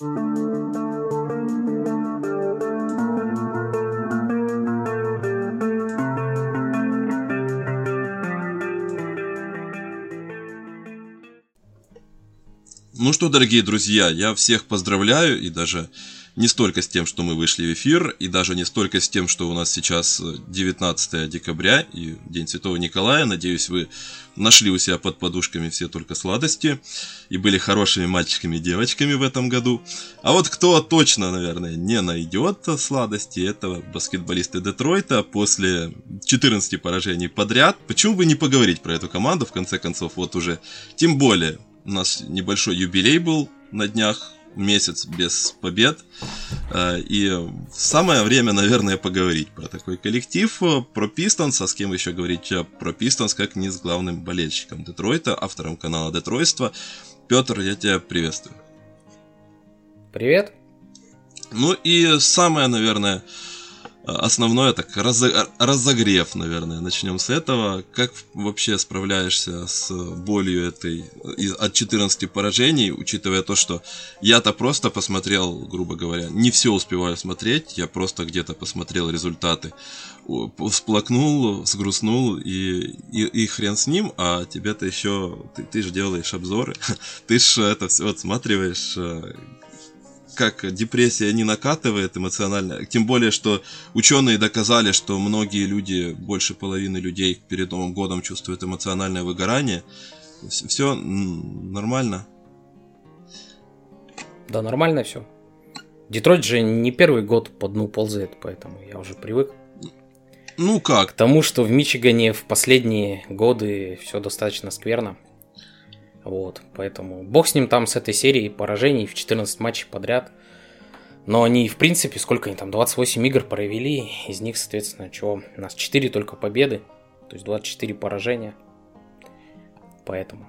Ну что, дорогие друзья, я всех поздравляю и даже не столько с тем, что мы вышли в эфир, и даже не столько с тем, что у нас сейчас 19 декабря и День Святого Николая. Надеюсь, вы нашли у себя под подушками все только сладости и были хорошими мальчиками и девочками в этом году. А вот кто точно, наверное, не найдет сладости, это баскетболисты Детройта после 14 поражений подряд. Почему бы не поговорить про эту команду, в конце концов, вот уже, тем более, у нас небольшой юбилей был на днях, месяц без побед. Э, и самое время, наверное, поговорить про такой коллектив, э, про Пистонс, а с кем еще говорить э, про Пистонс, как не с главным болельщиком Детройта, автором канала Детройства. Петр, я тебя приветствую. Привет. Ну и самое, наверное, основное, так, разогрев, наверное, начнем с этого. Как вообще справляешься с болью этой от 14 поражений, учитывая то, что я-то просто посмотрел, грубо говоря, не все успеваю смотреть, я просто где-то посмотрел результаты, всплакнул, сгрустнул и, и, и хрен с ним, а тебе-то еще, ты, ты же делаешь обзоры, ты же это все отсматриваешь, э, как депрессия не накатывает эмоционально. Тем более, что ученые доказали, что многие люди, больше половины людей перед Новым годом чувствуют эмоциональное выгорание. Все нормально. Да, нормально все. Детройт же не первый год по дну ползает, поэтому я уже привык. Ну как? К тому, что в Мичигане в последние годы все достаточно скверно. Вот, поэтому бог с ним там с этой серией поражений в 14 матчей подряд. Но они, в принципе, сколько они там, 28 игр провели, из них, соответственно, чего, у нас 4 только победы, то есть 24 поражения. Поэтому.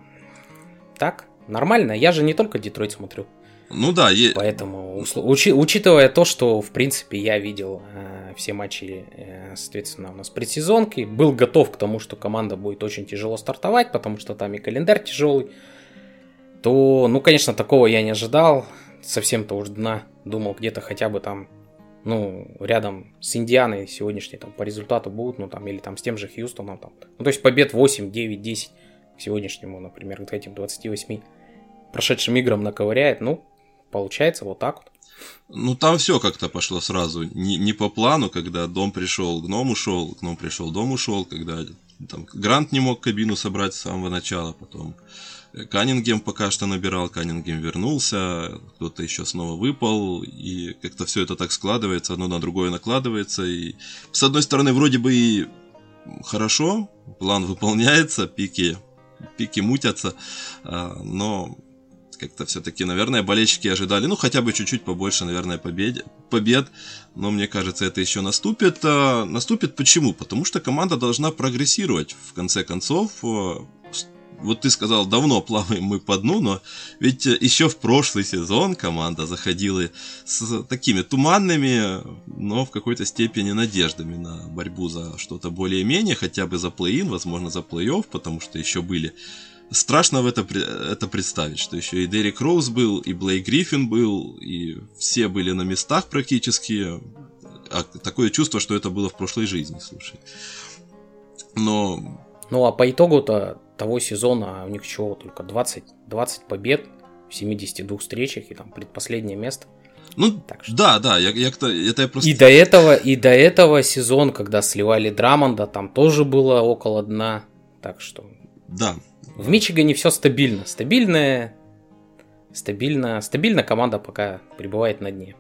Так, нормально. Я же не только Детройт смотрю. Ну да, е... поэтому учи, учитывая то, что в принципе я видел э, все матчи, э, соответственно, у нас предсезонки, был готов к тому, что команда будет очень тяжело стартовать, потому что там и календарь тяжелый, то, ну, конечно, такого я не ожидал, совсем-то уж дна, думал где-то хотя бы там, ну, рядом с Индианой сегодняшней там по результату будут, ну там, или там с тем же Хьюстоном там, ну, то есть побед 8, 9, 10 к сегодняшнему, например, к этим 28 прошедшим играм наковыряет, ну, Получается вот так вот. Ну, там все как-то пошло сразу. Не, не по плану, когда дом пришел, гном ушел, гном пришел, дом ушел, когда там Грант не мог кабину собрать с самого начала, потом Каннингем пока что набирал, Каннингем вернулся, кто-то еще снова выпал, и как-то все это так складывается, одно на другое накладывается, и с одной стороны вроде бы и хорошо, план выполняется, пики, пики мутятся, а, но как-то все-таки, наверное, болельщики ожидали, ну, хотя бы чуть-чуть побольше, наверное, побед, побед, но мне кажется, это еще наступит. А, наступит почему? Потому что команда должна прогрессировать, в конце концов. А, вот ты сказал, давно плаваем мы по дну, но ведь еще в прошлый сезон команда заходила с такими туманными, но в какой-то степени надеждами на борьбу за что-то более-менее, хотя бы за плей-ин, возможно, за плей-офф, потому что еще были страшно в это, это представить, что еще и Дерек Роуз был, и Блейк Гриффин был, и все были на местах практически. А такое чувство, что это было в прошлой жизни, слушай. Но... Ну а по итогу-то того сезона у них чего только 20, 20 побед в 72 встречах и там предпоследнее место. Ну, так что... да, да, я, я, это я просто... И до этого, и до этого сезон, когда сливали Драмонда, там тоже было около дна, так что... Да, в Мичигане все стабильно. Стабильная, стабильно, стабильно команда пока пребывает на дне.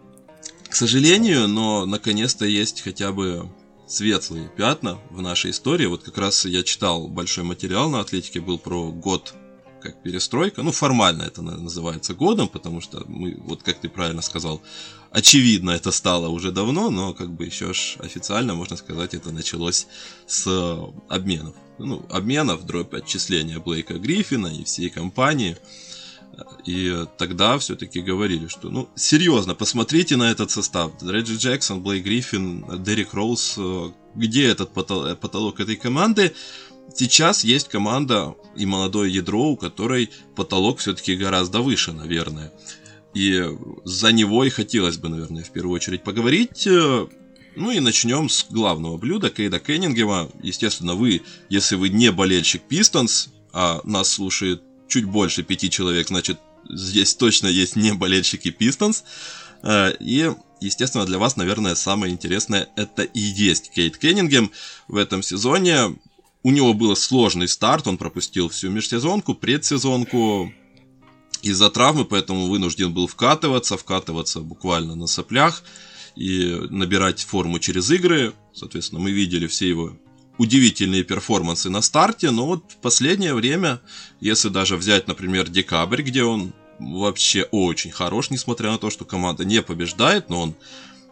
К сожалению, но наконец-то есть хотя бы светлые пятна в нашей истории. Вот как раз я читал большой материал на Атлетике, был про год как перестройка. Ну, формально это называется годом, потому что мы, вот как ты правильно сказал, очевидно это стало уже давно, но как бы еще ж официально, можно сказать, это началось с обменов ну, обменов, дробь отчисления Блейка Гриффина и всей компании. И тогда все-таки говорили, что, ну, серьезно, посмотрите на этот состав. Реджи Джексон, Блейк Гриффин, Дерек Роуз, э, где этот потолок, потолок этой команды? Сейчас есть команда и молодое ядро, у которой потолок все-таки гораздо выше, наверное. И за него и хотелось бы, наверное, в первую очередь поговорить. Ну и начнем с главного блюда Кейда Кеннингема. Естественно, вы, если вы не болельщик Пистонс, а нас слушает чуть больше пяти человек, значит, здесь точно есть не болельщики Пистонс. Э, и, естественно, для вас, наверное, самое интересное это и есть Кейт Кеннингем в этом сезоне. У него был сложный старт, он пропустил всю межсезонку, предсезонку из-за травмы, поэтому вынужден был вкатываться, вкатываться буквально на соплях и набирать форму через игры. Соответственно, мы видели все его удивительные перформансы на старте, но вот в последнее время, если даже взять, например, декабрь, где он вообще очень хорош, несмотря на то, что команда не побеждает, но он,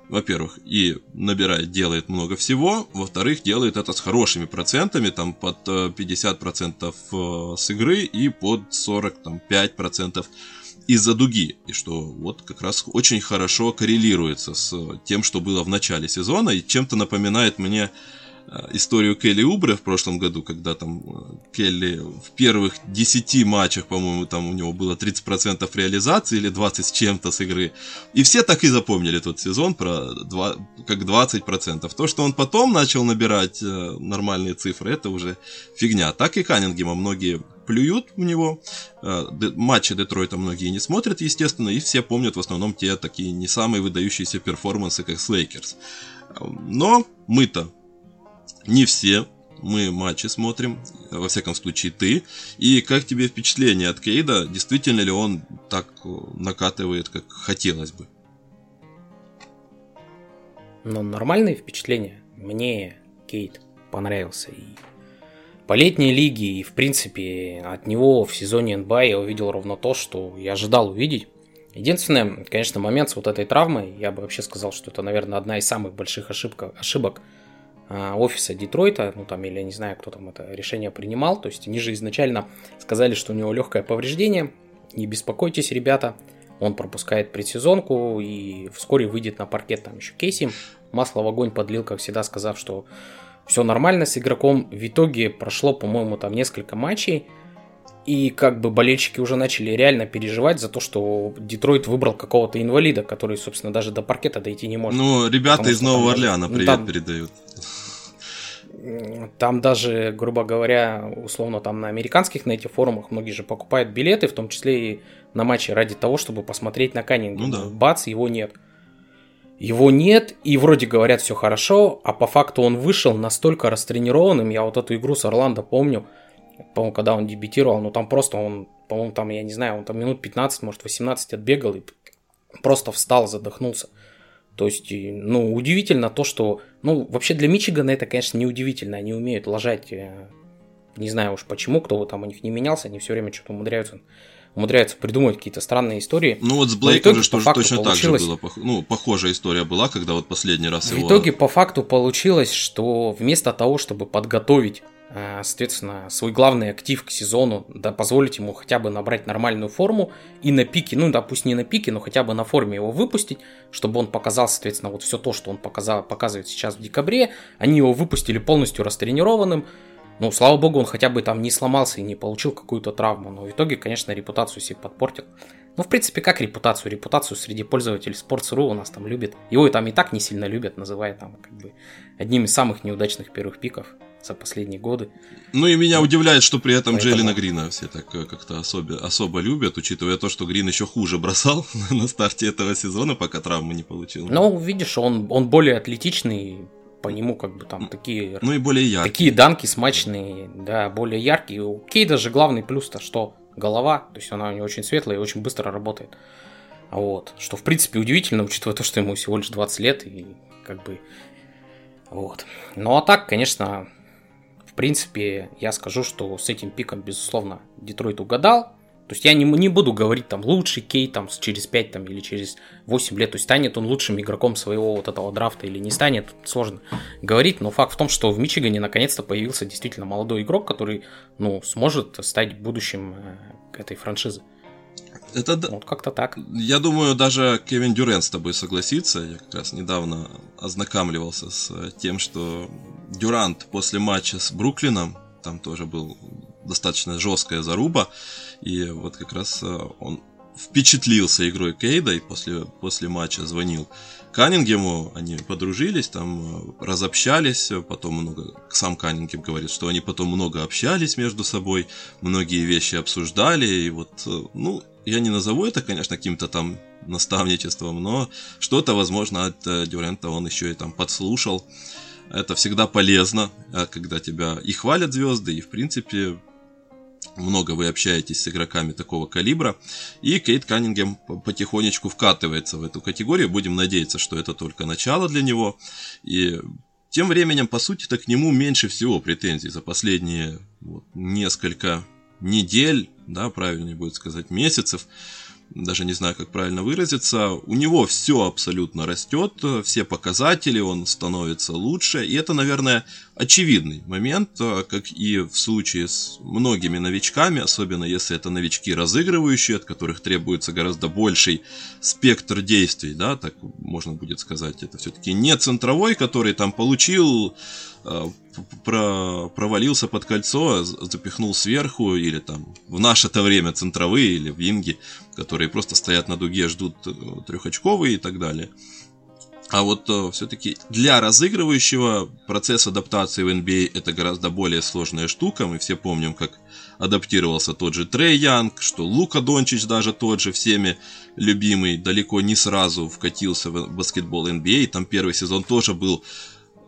во-первых, и набирает, делает много всего, во-вторых, делает это с хорошими процентами, там под 50% э, э, с игры и под 45% из-за дуги. И что вот как раз очень хорошо коррелируется с тем, что было в начале сезона, и чем-то напоминает мне Э, историю Келли Убре в прошлом году, когда там э, Келли в первых 10 матчах, по-моему, там у него было 30% реализации или 20 с чем-то с игры. И все так и запомнили тот сезон про 2, как 20%. То, что он потом начал набирать э, нормальные цифры, это уже фигня. Так и Каннингема многие плюют в него. Матчи Детройта многие не смотрят, естественно, и все помнят в основном те такие не самые выдающиеся перформансы, как с Лейкерс. Но мы-то не все мы матчи смотрим, во всяком случае ты. И как тебе впечатление от Кейда? Действительно ли он так э, накатывает, как хотелось бы? Ну, нормальные впечатления. Мне Кейт понравился. И по летней лиге, и в принципе от него в сезоне НБА я увидел ровно то, что я ожидал увидеть. Единственное, конечно, момент с вот этой травмой, я бы вообще сказал, что это, наверное, одна из самых больших ошибок, ошибок а, офиса Детройта, ну там, или я не знаю, кто там это решение принимал, то есть они же изначально сказали, что у него легкое повреждение, не беспокойтесь, ребята, он пропускает предсезонку и вскоре выйдет на паркет, там еще Кейси. Масло в огонь подлил, как всегда, сказав, что все нормально с игроком. В итоге прошло, по-моему, там несколько матчей, и как бы болельщики уже начали реально переживать за то, что Детройт выбрал какого-то инвалида, который, собственно, даже до паркета дойти не может. Ну, ребята из Нового Орлеана привет там, передают. Там даже, грубо говоря, условно там на американских на этих форумах многие же покупают билеты, в том числе и на матчи ради того, чтобы посмотреть на Каннинга. Ну да. Бац, его нет. Его нет, и вроде говорят все хорошо, а по факту он вышел настолько растренированным. Я вот эту игру с Орландо помню, по-моему, когда он дебютировал, ну там просто он, по-моему, там, я не знаю, он там минут 15, может 18 отбегал и просто встал, задохнулся. То есть, ну, удивительно то, что, ну, вообще для Мичигана это, конечно, не удивительно, они умеют ложать, э, не знаю уж почему, кто там у них не менялся, они все время что-то умудряются умудряются придумывать какие-то странные истории. Ну вот с Блейком же что точно получилось... так же было. Ну, похожая история была, когда вот последний раз в его... В итоге по факту получилось, что вместо того, чтобы подготовить Э, соответственно, свой главный актив к сезону, да, позволить ему хотя бы набрать нормальную форму и на пике, ну да, пусть не на пике, но хотя бы на форме его выпустить, чтобы он показал, соответственно, вот все то, что он показал, показывает сейчас в декабре, они его выпустили полностью растренированным, ну, слава богу, он хотя бы там не сломался и не получил какую-то травму, но в итоге, конечно, репутацию себе подпортил. Ну, в принципе, как репутацию? Репутацию среди пользователей Sports.ru у нас там любят. Его и там и так не сильно любят, называя там как бы одним из самых неудачных первых пиков за последние годы. Ну и меня удивляет, что при этом Поэтому... Джелина Грина все так э, как-то особо, особо любят, учитывая то, что Грин еще хуже бросал на старте этого сезона, пока травмы не получил. Ну, видишь, он, он более атлетичный, по нему как бы там такие... Ну и более яркий. Такие данки смачные, да, более яркие. У Кейда же главный плюс-то что? Голова, то есть она у него очень светлая и очень быстро работает. Вот. Что, в принципе, удивительно, учитывая то, что ему всего лишь 20 лет, и как бы... Вот. Ну а так, конечно, принципе, я скажу, что с этим пиком, безусловно, Детройт угадал. То есть я не, не буду говорить там лучший Кей там через 5 там, или через 8 лет, то есть станет он лучшим игроком своего вот этого драфта или не станет, сложно говорить, но факт в том, что в Мичигане наконец-то появился действительно молодой игрок, который, ну, сможет стать будущим э, этой франшизы. Это вот как-то так. Я думаю, даже Кевин Дюрен с тобой согласится. Я как раз недавно ознакомливался с тем, что Дюрант после матча с Бруклином, там тоже был достаточно жесткая заруба, и вот как раз э, он впечатлился игрой Кейда и после, после матча звонил Каннингему, они подружились, там разобщались, потом много, сам Каннингем говорит, что они потом много общались между собой, многие вещи обсуждали, и вот, ну, я не назову это, конечно, каким-то там наставничеством, но что-то, возможно, от э, Дюрента он еще и там подслушал. Это всегда полезно, э, когда тебя и хвалят звезды, и, в принципе, много вы общаетесь с игроками такого калибра. И Кейт Каннингем потихонечку вкатывается в эту категорию. Будем надеяться, что это только начало для него. И тем временем, по сути-то, к нему меньше всего претензий за последние вот, несколько недель, да, правильнее будет сказать, месяцев, даже не знаю, как правильно выразиться, у него все абсолютно растет, все показатели, он становится лучше, и это, наверное, очевидный момент, как и в случае с многими новичками, особенно если это новички разыгрывающие, от которых требуется гораздо больший спектр действий, да, так можно будет сказать, это все-таки не центровой, который там получил Э, про, провалился под кольцо, запихнул сверху, или там в наше-то время центровые или винги, которые просто стоят на дуге, ждут э, трехочковые и так далее. А вот э, все-таки для разыгрывающего процесс адаптации в NBA это гораздо более сложная штука. Мы все помним, как адаптировался тот же Трей Янг, что Лука Дончич даже тот же всеми любимый далеко не сразу вкатился в баскетбол NBA. Там первый сезон тоже был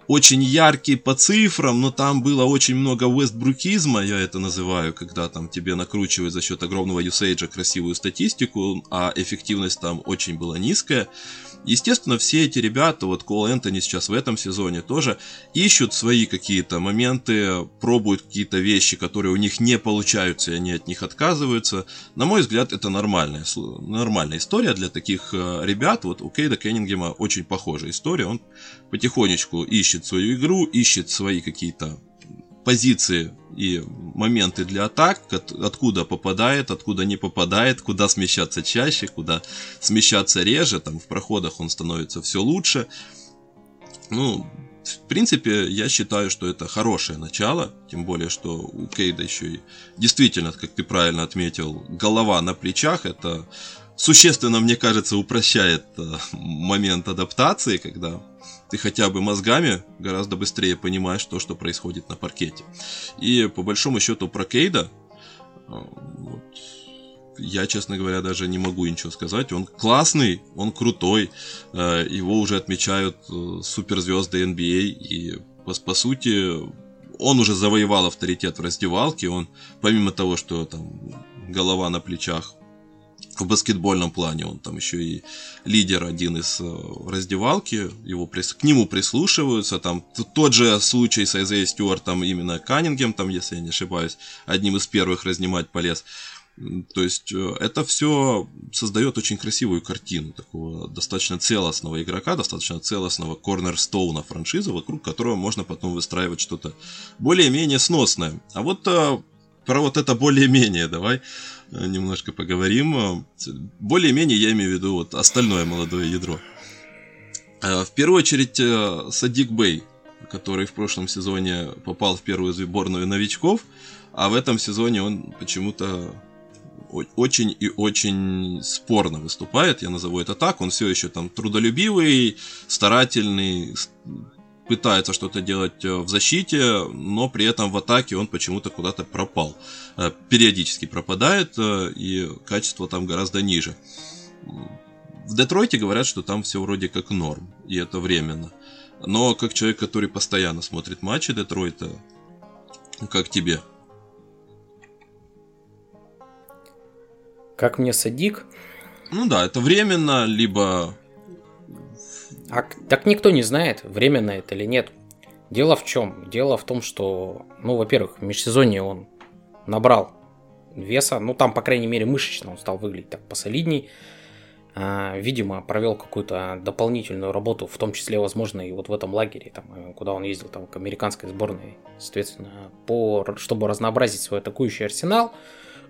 очень яркий по цифрам, но там было очень много вестбрукизма, я это называю, когда там тебе накручивают за счет огромного юсейджа красивую статистику, а эффективность там очень была низкая. Естественно, все эти ребята, вот Кол Энтони сейчас в этом сезоне тоже ищут свои какие-то моменты, пробуют какие-то вещи, которые у них не получаются, и они от них отказываются. На мой взгляд, это нормальная, нормальная история для таких э, ребят. Вот у Кейда Кеннингема очень похожая история. Он потихонечку ищет свою игру, ищет свои какие-то позиции и моменты для атак, откуда попадает, откуда не попадает, куда смещаться чаще, куда смещаться реже, там в проходах он становится все лучше. Ну, в принципе, я считаю, что это хорошее начало, тем более, что у Кейда еще и действительно, как ты правильно отметил, голова на плечах, это существенно, мне кажется, упрощает э, момент адаптации, когда ты хотя бы мозгами гораздо быстрее понимаешь то, что происходит на паркете. И по большому счету про Кейда, а, вот, я, честно говоря, даже не могу ничего сказать. Он классный, он крутой, э, его уже отмечают э, суперзвезды NBA, и по, по сути он уже завоевал авторитет в раздевалке, он помимо того, что там голова на плечах в баскетбольном плане. Он там еще и лидер один из э, раздевалки, его, к нему прислушиваются. Там тот же случай с Айзей Стюартом, именно Каннингем, там, если я не ошибаюсь, одним из первых разнимать полез. То есть э, это все создает очень красивую картину такого достаточно целостного игрока, достаточно целостного корнерстоуна франшизы, вокруг которого можно потом выстраивать что-то более-менее сносное. А вот э, про вот это более-менее давай немножко поговорим. Более-менее я имею в виду вот остальное молодое ядро. Э, в первую очередь э, Садик Бэй, который в прошлом сезоне попал в первую сборную новичков, а в этом сезоне он почему-то очень и очень спорно выступает, я назову это так. Он все еще там трудолюбивый, старательный, пытается что-то делать э, в защите, но при этом в атаке он почему-то куда-то пропал. Э, периодически пропадает, э, и качество там гораздо ниже. В Детройте говорят, что там все вроде как норм, и это временно. Но как человек, который постоянно смотрит матчи Детройта, как тебе? Как мне Садик? Ну да, это временно, либо а, так никто не знает, временно это или нет. Дело в чем? Дело в том, что, ну, во-первых, в межсезонье он набрал веса, ну, там, по крайней мере, мышечно он стал выглядеть так посолидней. А, видимо, провел какую-то дополнительную работу, в том числе, возможно, и вот в этом лагере, там, куда он ездил, там, к американской сборной, соответственно, по, чтобы разнообразить свой атакующий арсенал.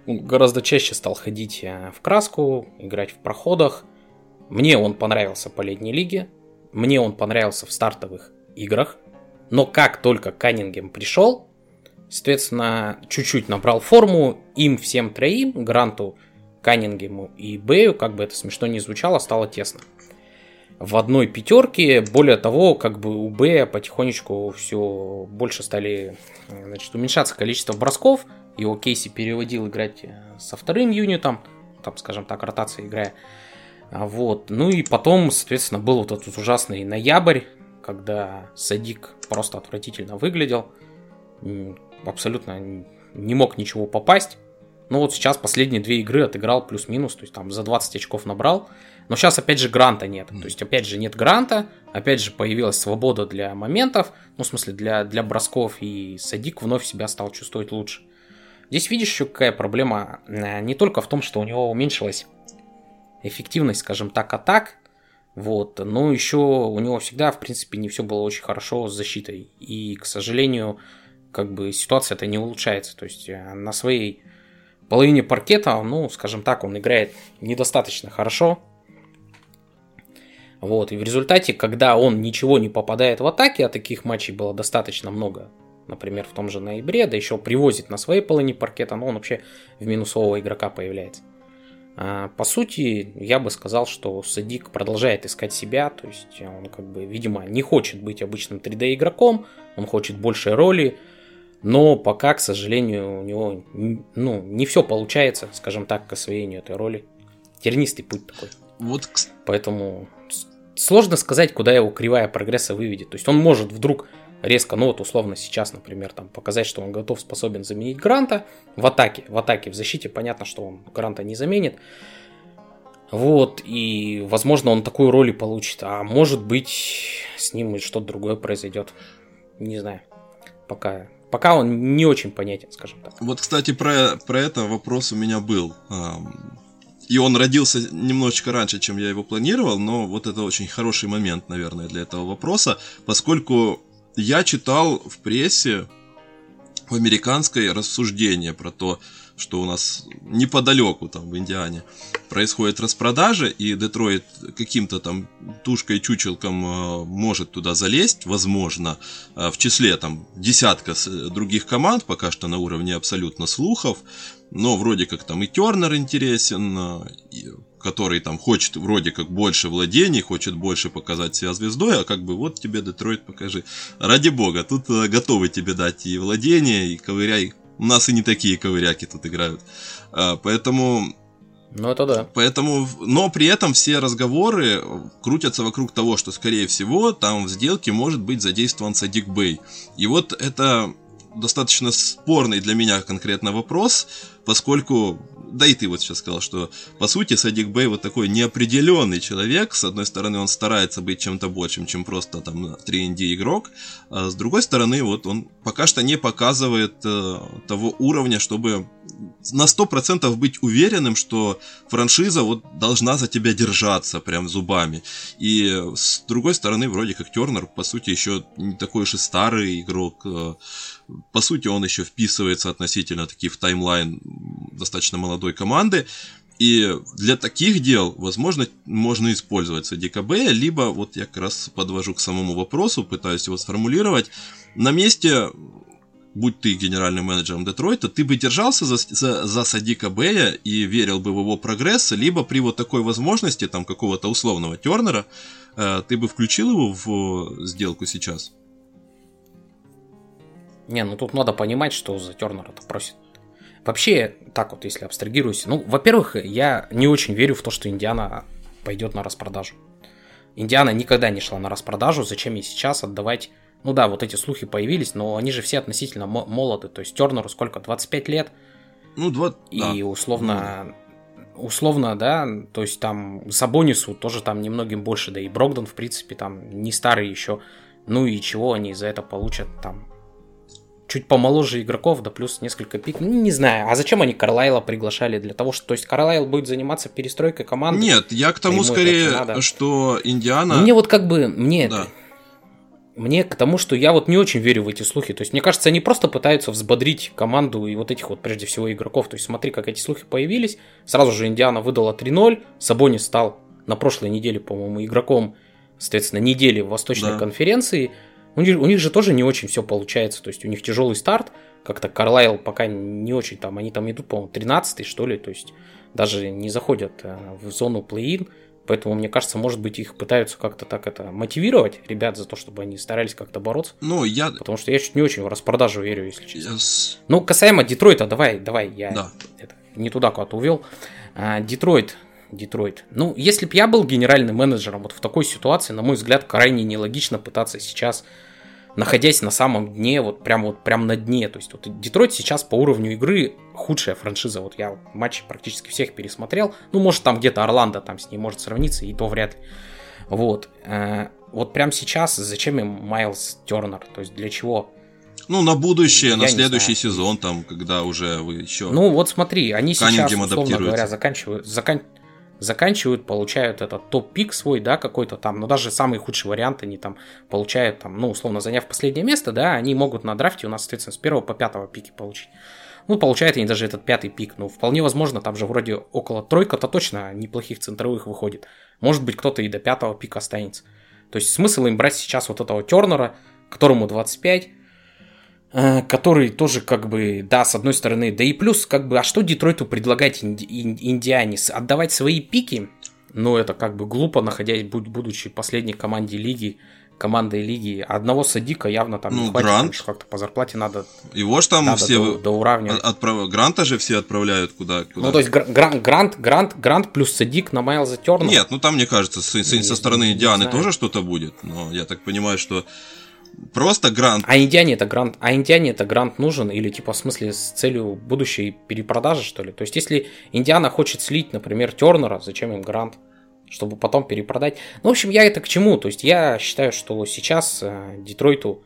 Он гораздо чаще стал ходить э, в краску, играть в проходах. Мне он понравился по летней лиге, мне он понравился в стартовых играх, но как только Каннингем пришел, соответственно, чуть-чуть набрал форму, им всем троим, Гранту, Каннингему и Бэю, как бы это смешно не звучало, стало тесно. В одной пятерке, более того, как бы у Бэя потихонечку все больше стали значит, уменьшаться количество бросков, его Кейси переводил играть э, со вторым юнитом, там, скажем так, ротация играя. А вот. Ну и потом, соответственно, был вот этот ужасный ноябрь, когда Садик просто отвратительно выглядел, абсолютно не мог ничего попасть. Ну вот сейчас последние две игры отыграл плюс-минус, то есть там за 20 очков набрал. Но сейчас опять же гранта нет. То есть опять же нет гранта, опять же появилась свобода для моментов, ну в смысле для, для бросков, и Садик вновь себя стал чувствовать лучше. Здесь видишь еще какая проблема, э, не только в том, что у него уменьшилась эффективность, скажем так, атак, вот, но еще у него всегда, в принципе, не все было очень хорошо с защитой. И, к сожалению, как бы ситуация это не улучшается. То есть э, на своей половине паркета, ну, скажем так, он играет недостаточно хорошо. Вот, и в результате, когда он ничего не попадает в атаке, а таких матчей было достаточно много, например, в том же ноябре, да еще привозит на своей половине паркета, но он вообще в минусового игрока появляется. А, по сути, я бы сказал, что Садик продолжает искать себя, то есть он как бы, видимо, не хочет быть обычным 3D игроком, он хочет большей роли, но пока, к сожалению, у него ну, не все получается, скажем так, к освоению этой роли. Тернистый путь такой. Вот. Поэтому сложно сказать, куда его кривая прогресса выведет. То есть он может вдруг резко, ну вот условно сейчас, например, там показать, что он готов, способен заменить Гранта в атаке. В атаке, в защите понятно, что он Гранта не заменит. Вот, и, возможно, он такую роль и получит. А может быть, с ним что-то другое произойдет. Не знаю. Пока, пока он не очень понятен, скажем так. Вот, кстати, про, про это вопрос у меня был. И он родился немножечко раньше, чем я его планировал, но вот это очень хороший момент, наверное, для этого вопроса, поскольку я читал в прессе, в американской рассуждение про то, что у нас неподалеку, там, в Индиане, происходит распродажа, и Детройт каким-то там тушкой чучелком э, может туда залезть, возможно, э, в числе там десятка других команд, пока что на уровне абсолютно слухов, но вроде как там и Тернер интересен, э, и который там хочет вроде как больше владений, хочет больше показать себя звездой, а как бы вот тебе Детройт покажи. Ради бога, тут э, готовы тебе дать и владения, и ковыряй. У нас и не такие ковыряки тут играют. А, поэтому ну, это да. Поэтому, но при этом все разговоры крутятся вокруг того, что, скорее всего, там в сделке может быть задействован Садик Бэй. И вот это достаточно спорный для меня конкретно вопрос, поскольку да и ты вот сейчас сказал, что по сути Садик Бэй вот такой неопределенный человек. С одной стороны, он старается быть чем-то большим, чем просто там 3D игрок, а с другой стороны, вот он пока что не показывает э, того уровня, чтобы на 100% быть уверенным, что франшиза вот должна за тебя держаться прям зубами. И с другой стороны, вроде как Тернер, по сути, еще не такой уж и старый игрок. Э, по сути, он еще вписывается относительно таки в таймлайн достаточно молодой команды. И для таких дел, возможно, можно использовать ДКБ, либо, вот я как раз подвожу к самому вопросу, пытаюсь его сформулировать, на месте, будь ты генеральным менеджером Детройта, ты бы держался за, за, за Садика Бэя и верил бы в его прогресс, либо при вот такой возможности, там, какого-то условного Тернера, э, ты бы включил его в сделку сейчас? Не, ну тут надо понимать, что за Тернера-то просит. Вообще, так вот, если абстрагируюсь, ну, во-первых, я не очень верю в то, что Индиана пойдет на распродажу. Индиана никогда не шла на распродажу, зачем ей сейчас отдавать... Ну да, вот эти слухи появились, но они же все относительно молоды. То есть Тернеру сколько, 25 лет? Ну, 20, И да. условно, условно, да, то есть там Сабонису тоже там немногим больше, да и Брогдон, в принципе, там не старый еще. Ну и чего они за это получат там чуть помоложе игроков, да плюс несколько пик. Ну, не знаю. А зачем они Карлайла приглашали? Для того, что то есть Карлайл будет заниматься перестройкой команды? Нет, я к тому скорее, что Индиана... Мне вот как бы, мне... Да. Мне к тому, что я вот не очень верю в эти слухи. То есть, мне кажется, они просто пытаются взбодрить команду и вот этих вот, прежде всего, игроков. То есть, смотри, как эти слухи появились. Сразу же Индиана выдала 3-0. Сабони стал на прошлой неделе, по-моему, игроком, соответственно, недели в Восточной да. конференции. У них, у них же тоже не очень все получается, то есть у них тяжелый старт, как-то Карлайл пока не очень там, они там идут, по-моему, 13 что ли, то есть даже не заходят э, в зону плей-ин. Поэтому, мне кажется, может быть, их пытаются как-то так это мотивировать, ребят, за то, чтобы они старались как-то бороться. Ну, я... Потому что я чуть не очень в распродажу верю, если честно. Yes. Ну, касаемо Детройта, давай, давай, я да. это, не туда куда-то увел. А, Детройт, Детройт. Ну, если бы я был генеральным менеджером вот в такой ситуации, на мой взгляд, крайне нелогично пытаться сейчас находясь на самом дне, вот прям вот прям на дне. То есть вот Детройт сейчас по уровню игры худшая франшиза. Вот я матчи практически всех пересмотрел. Ну, может, там где-то Орландо там с ней может сравниться, и то вряд ли. Вот. Э, вот прям сейчас зачем им Майлз Тернер? То есть для чего? Ну, на будущее, я на следующий сезон, там, когда уже вы еще... Ну, вот смотри, они сейчас, условно говоря, заканчивают, закан заканчивают, получают этот топ-пик свой, да, какой-то там, но даже самый худший вариант они там получают, там, ну, условно, заняв последнее место, да, они могут на драфте у нас, соответственно, с первого по пятого пики получить. Ну, получают они даже этот пятый пик. Ну, вполне возможно, там же вроде около тройка-то точно неплохих центровых выходит. Может быть, кто-то и до пятого пика останется. То есть смысл им брать сейчас вот этого Тернера, которому 25, Э, который тоже как бы, да, с одной стороны, да и плюс, как бы, а что Детройту предлагать инди- Индиане? Отдавать свои пики? Ну, это как бы глупо, находясь, будучи последней команде лиги, командой лиги. Одного Садика явно там ну, не хватит, Грант. как-то по зарплате надо. Его же там надо все до, до уравнивать. Отправ... Гранта же все отправляют куда, куда. Ну, то есть Грант, Грант, Грант, Грант плюс Садик на Майлза Терна. Нет, ну там, мне кажется, с, с, со стороны Дианы тоже что-то будет. Но я так понимаю, что Просто грант. А Индиане это грант, а Индиане это грант нужен или типа в смысле с целью будущей перепродажи что ли? То есть если Индиана хочет слить, например, Тернера, зачем им грант? Чтобы потом перепродать. Ну, в общем, я это к чему? То есть я считаю, что сейчас э, Детройту,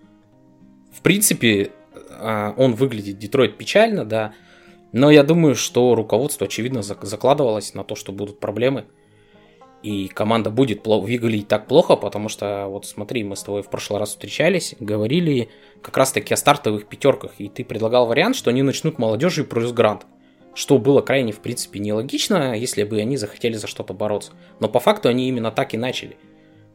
в принципе, э, он выглядит Детройт печально, да. Но я думаю, что руководство, очевидно, закладывалось на то, что будут проблемы и команда будет выглядеть так плохо, потому что, вот смотри, мы с тобой в прошлый раз встречались, говорили как раз-таки о стартовых пятерках, и ты предлагал вариант, что они начнут молодежи плюс грант, что было крайне, в принципе, нелогично, если бы они захотели за что-то бороться. Но по факту они именно так и начали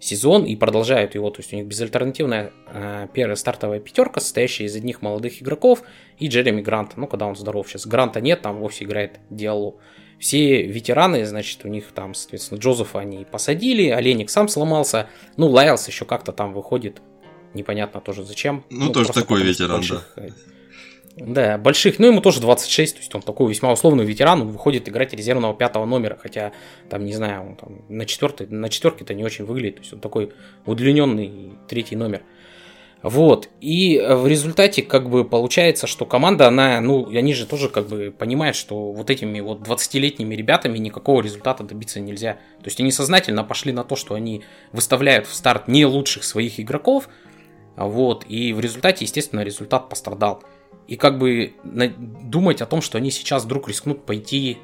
сезон и продолжают его, то есть у них безальтернативная э, первая стартовая пятерка, состоящая из одних молодых игроков и Джереми Гранта, ну когда он здоров сейчас. Гранта нет, там вовсе играет Диалу. Все ветераны, значит, у них там, соответственно, Джозефа они посадили, Оленик сам сломался, ну, Лайлс еще как-то там выходит, непонятно тоже зачем. Ну, ну тоже такой ветеран, больших, да. Э, да, больших, ну ему тоже 26, то есть он такой весьма условный ветеран, он выходит играть резервного пятого номера, хотя там, не знаю, он там на четвертой, на четверке-то не очень выглядит, то есть он такой удлиненный третий номер. Вот, и в результате как бы получается, что команда, она, ну, они же тоже как бы понимают, что вот этими вот 20-летними ребятами никакого результата добиться нельзя. То есть они сознательно пошли на то, что они выставляют в старт не лучших своих игроков, вот, и в результате, естественно, результат пострадал. И как бы думать о том, что они сейчас вдруг рискнут пойти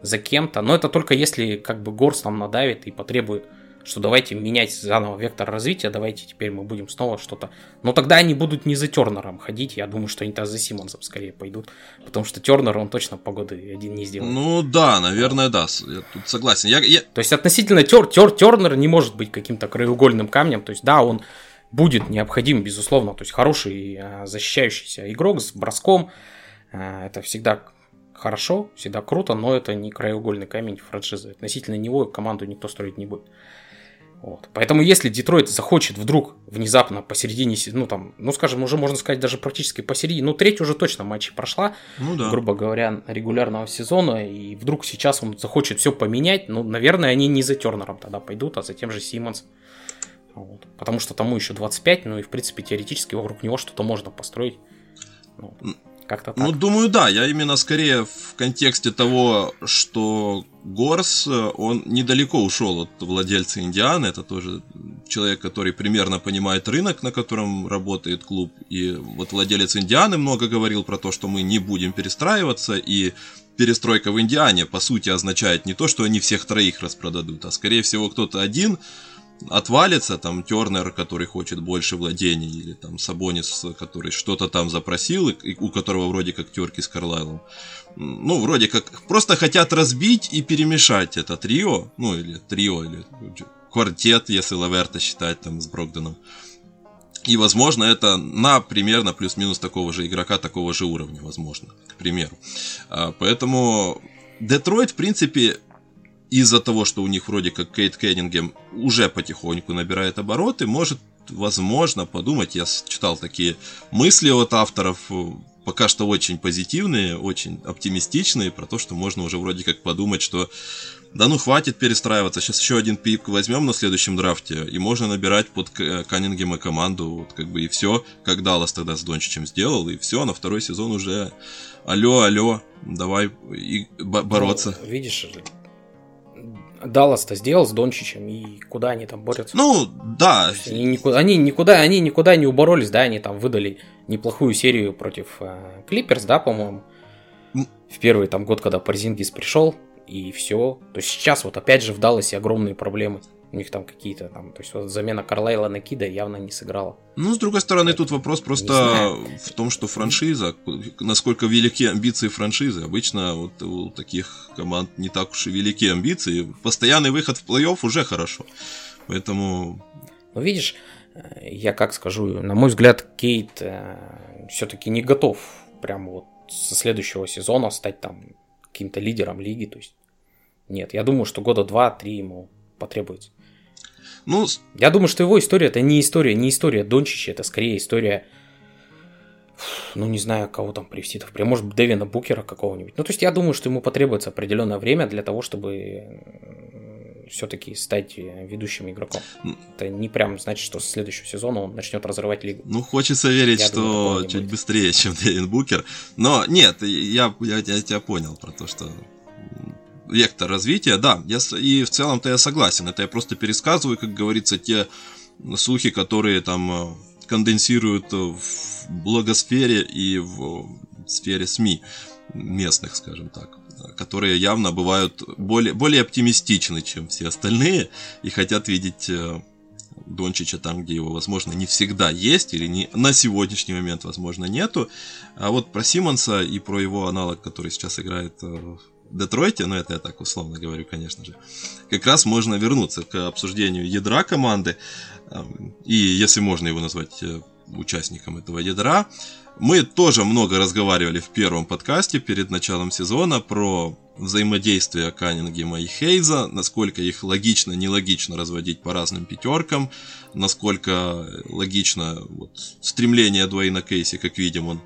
за кем-то, но это только если как бы Горс там надавит и потребует что давайте менять заново вектор развития, давайте теперь мы будем снова что-то. Но тогда они будут не за Тернером ходить, я думаю, что они тогда за Симмонсом скорее пойдут, потому что Тернер он точно погоды один не сделает. Ну да, наверное, да, я тут согласен. Я, я... То есть относительно Тер, Тер, Тернер не может быть каким-то краеугольным камнем, то есть да, он будет необходим, безусловно, то есть хороший а, защищающийся игрок с броском, а, это всегда хорошо, всегда круто, но это не краеугольный камень франшизы. Относительно него команду никто строить не будет. Вот. Поэтому если Детройт захочет вдруг внезапно посередине, ну там, ну скажем, уже можно сказать даже практически посередине, ну треть уже точно матчи прошла, ну, да. грубо говоря, регулярного сезона, и вдруг сейчас он захочет все поменять, ну, наверное, они не за Тернером тогда пойдут, а за тем же Симмонс. Вот. Потому что тому еще 25, ну и в принципе теоретически вокруг него что-то можно построить. Вот. Как-то ну, так. Ну, думаю, да. Я именно скорее в контексте того, что Горс, он недалеко ушел от владельца Индианы. Это тоже человек, который примерно понимает рынок, на котором работает клуб. И вот владелец Индианы много говорил про то, что мы не будем перестраиваться. И перестройка в Индиане, по сути, означает не то, что они всех троих распродадут, а скорее всего кто-то один отвалится, там Тернер, который хочет больше владений, или там Сабонис, который что-то там запросил, и у которого вроде как терки с Карлайлом. Ну, вроде как просто хотят разбить и перемешать это трио, ну, или трио, или квартет, если Лаверта считать там с Брогденом. И, возможно, это на примерно плюс-минус такого же игрока, такого же уровня, возможно, к примеру. А, поэтому Детройт, в принципе, из-за того, что у них вроде как Кейт Кеннингем уже потихоньку набирает обороты, может, возможно, подумать, я читал такие мысли от авторов, пока что очень позитивные, очень оптимистичные, про то, что можно уже вроде как подумать, что да ну хватит перестраиваться, сейчас еще один пик возьмем на следующем драфте, и можно набирать под Каннингема команду, вот как бы и все, как Даллас тогда с Дончичем сделал, и все, на второй сезон уже алло, алло, давай и бороться. Ну, видишь, Даллас-то сделал с Дончичем, и куда они там борются? Ну, да. Они никуда, они никуда, они никуда не уборолись, да, они там выдали неплохую серию против э, Клиперс, да, по-моему. В первый там год, когда Парзингис пришел, и все. То есть сейчас вот опять же в Далласе огромные проблемы. У них там какие-то там, то есть вот замена Карлайла на Кида явно не сыграла. Ну, с другой стороны, тут вопрос просто в том, что франшиза, насколько велики амбиции франшизы. Обычно вот у таких команд не так уж и велики амбиции. Постоянный выход в плей-офф уже хорошо. Поэтому... Ну, видишь, э, я как скажу, на мой взгляд, Кейт э, все-таки не готов прямо вот со следующего сезона стать там каким-то лидером лиги. То есть нет, я думаю, что года два-три ему потребуется. Ну, я думаю, что его история это не история, не история Дончича, это скорее история, ну не знаю, кого там привести, например, может Дэвина Букера какого-нибудь. Ну то есть я думаю, что ему потребуется определенное время для того, чтобы все-таки стать ведущим игроком. Это не прям значит, что с следующего сезона он начнет разрывать лигу. Ну, хочется верить, я что думаю, чуть будет. быстрее, чем Дэвин Букер. Но нет, я, я, я тебя понял про то, что вектор развития, да, я, и в целом-то я согласен, это я просто пересказываю, как говорится, те слухи, которые там э, конденсируют в благосфере и в сфере СМИ местных, скажем так, которые явно бывают более, более оптимистичны, чем все остальные, и хотят видеть э, Дончича там, где его, возможно, не всегда есть, или не, на сегодняшний момент, возможно, нету. А вот про Симмонса и про его аналог, который сейчас играет э, Детройте, но это я так условно говорю, конечно же, как раз можно вернуться к обсуждению ядра команды, эм, и если можно его назвать э, участником этого ядра. Мы тоже много разговаривали в первом подкасте перед началом сезона про взаимодействие Каннингема и Хейза, насколько их логично, нелогично разводить по разным пятеркам, насколько логично вот, стремление Дуэйна Кейси, как видим, он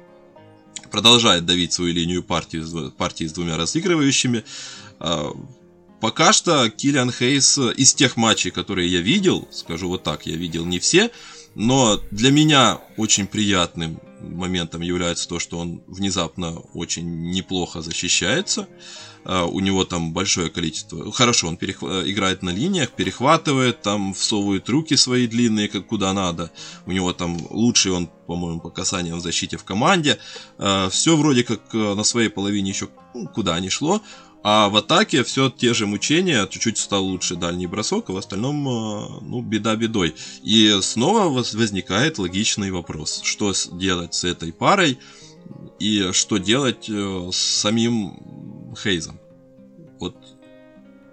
продолжает давить свою линию партии, партии с двумя разыгрывающими. А, пока что Киллиан Хейс из тех матчей, которые я видел, скажу вот так, я видел не все, но для меня очень приятным моментом является то, что он внезапно очень неплохо защищается. Uh, у него там большое количество. Хорошо, он перехв... играет на линиях, перехватывает, там всовывает руки свои длинные, как куда надо. У него там лучший он, по-моему, по касаниям в защите в команде. Uh, все вроде как э, на своей половине еще ну, куда не шло. А в атаке все те же мучения, чуть-чуть стал лучше дальний бросок, а в остальном, э, ну, беда бедой. И снова возникает логичный вопрос, что делать с этой парой и что делать э, с самим Хейзом. Вот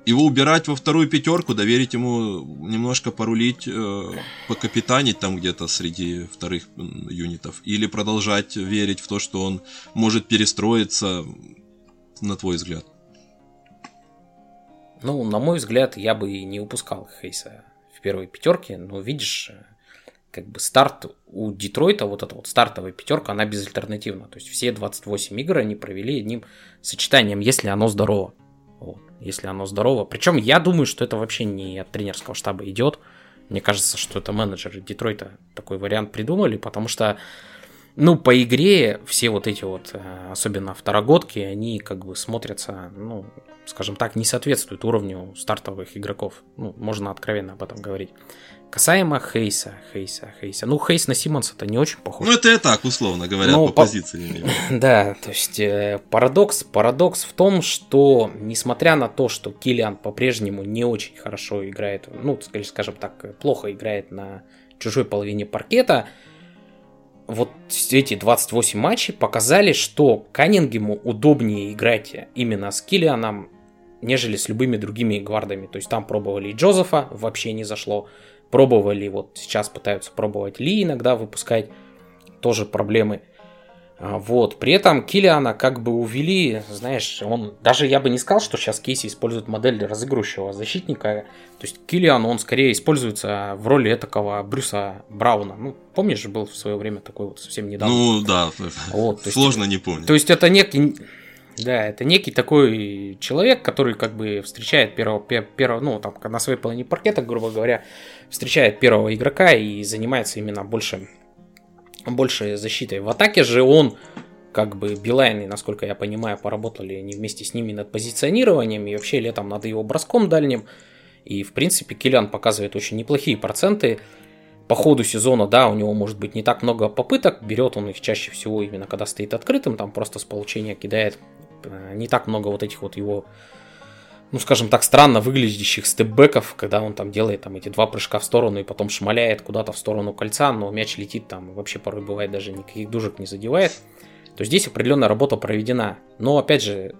его убирать во вторую пятерку, доверить ему немножко порулить, э, покапитанить там где-то среди вторых юнитов, или продолжать верить в то, что он может перестроиться, на твой взгляд? Ну, на мой взгляд, я бы не упускал Хейса в первой пятерке, но видишь, как бы старт у Детройта, вот эта вот стартовая пятерка, она безальтернативна. То есть все 28 игр они провели одним сочетанием, если оно здорово. Вот, если оно здорово. Причем я думаю, что это вообще не от тренерского штаба идет. Мне кажется, что это менеджеры Детройта такой вариант придумали, потому что ну, по игре все вот эти вот, э, особенно второгодки, они как бы смотрятся, ну, скажем так, не соответствуют уровню стартовых игроков. Ну, можно откровенно об этом говорить. Касаемо Хейса, Хейса, Хейса. Ну, Хейс на Симмонса это не очень похож. Ну, это и так, условно говоря, Но по, по позиции. Да, то есть э, парадокс, парадокс в том, что несмотря на то, что Киллиан по-прежнему не очень хорошо играет, ну, скажем так, плохо играет на чужой половине паркета, вот эти 28 матчей показали, что Каннингему удобнее играть именно с Киллианом, нежели с любыми другими гвардами. То есть там пробовали и Джозефа, вообще не зашло. Пробовали, вот сейчас пытаются пробовать Ли иногда выпускать, тоже проблемы. А, вот. При этом Килиана как бы увели, знаешь, он даже я бы не сказал, что сейчас Кейси использует модель разыгрывающего защитника. То есть Килиан, он скорее используется в роли такого Брюса Брауна. Ну, помнишь, был в свое время такой вот совсем недавно. Ну, да. Вот, Сложно есть, не помнить. То есть это некий... Да, это некий такой человек, который как бы встречает первого, первого ну, там, на своей половине паркета, грубо говоря, встречает первого игрока и занимается именно больше больше защитой. В атаке же он, как бы Билайн, насколько я понимаю, поработали они вместе с ними над позиционированием, и вообще летом над его броском дальним. И, в принципе, Килиан показывает очень неплохие проценты. По ходу сезона, да, у него может быть не так много попыток, берет он их чаще всего именно когда стоит открытым, там просто с получения кидает не так много вот этих вот его ну, скажем так, странно выглядящих степбеков, когда он там делает там эти два прыжка в сторону и потом шмаляет куда-то в сторону кольца, но мяч летит там, вообще порой бывает даже никаких дужек не задевает. То здесь определенная работа проведена. Но опять же,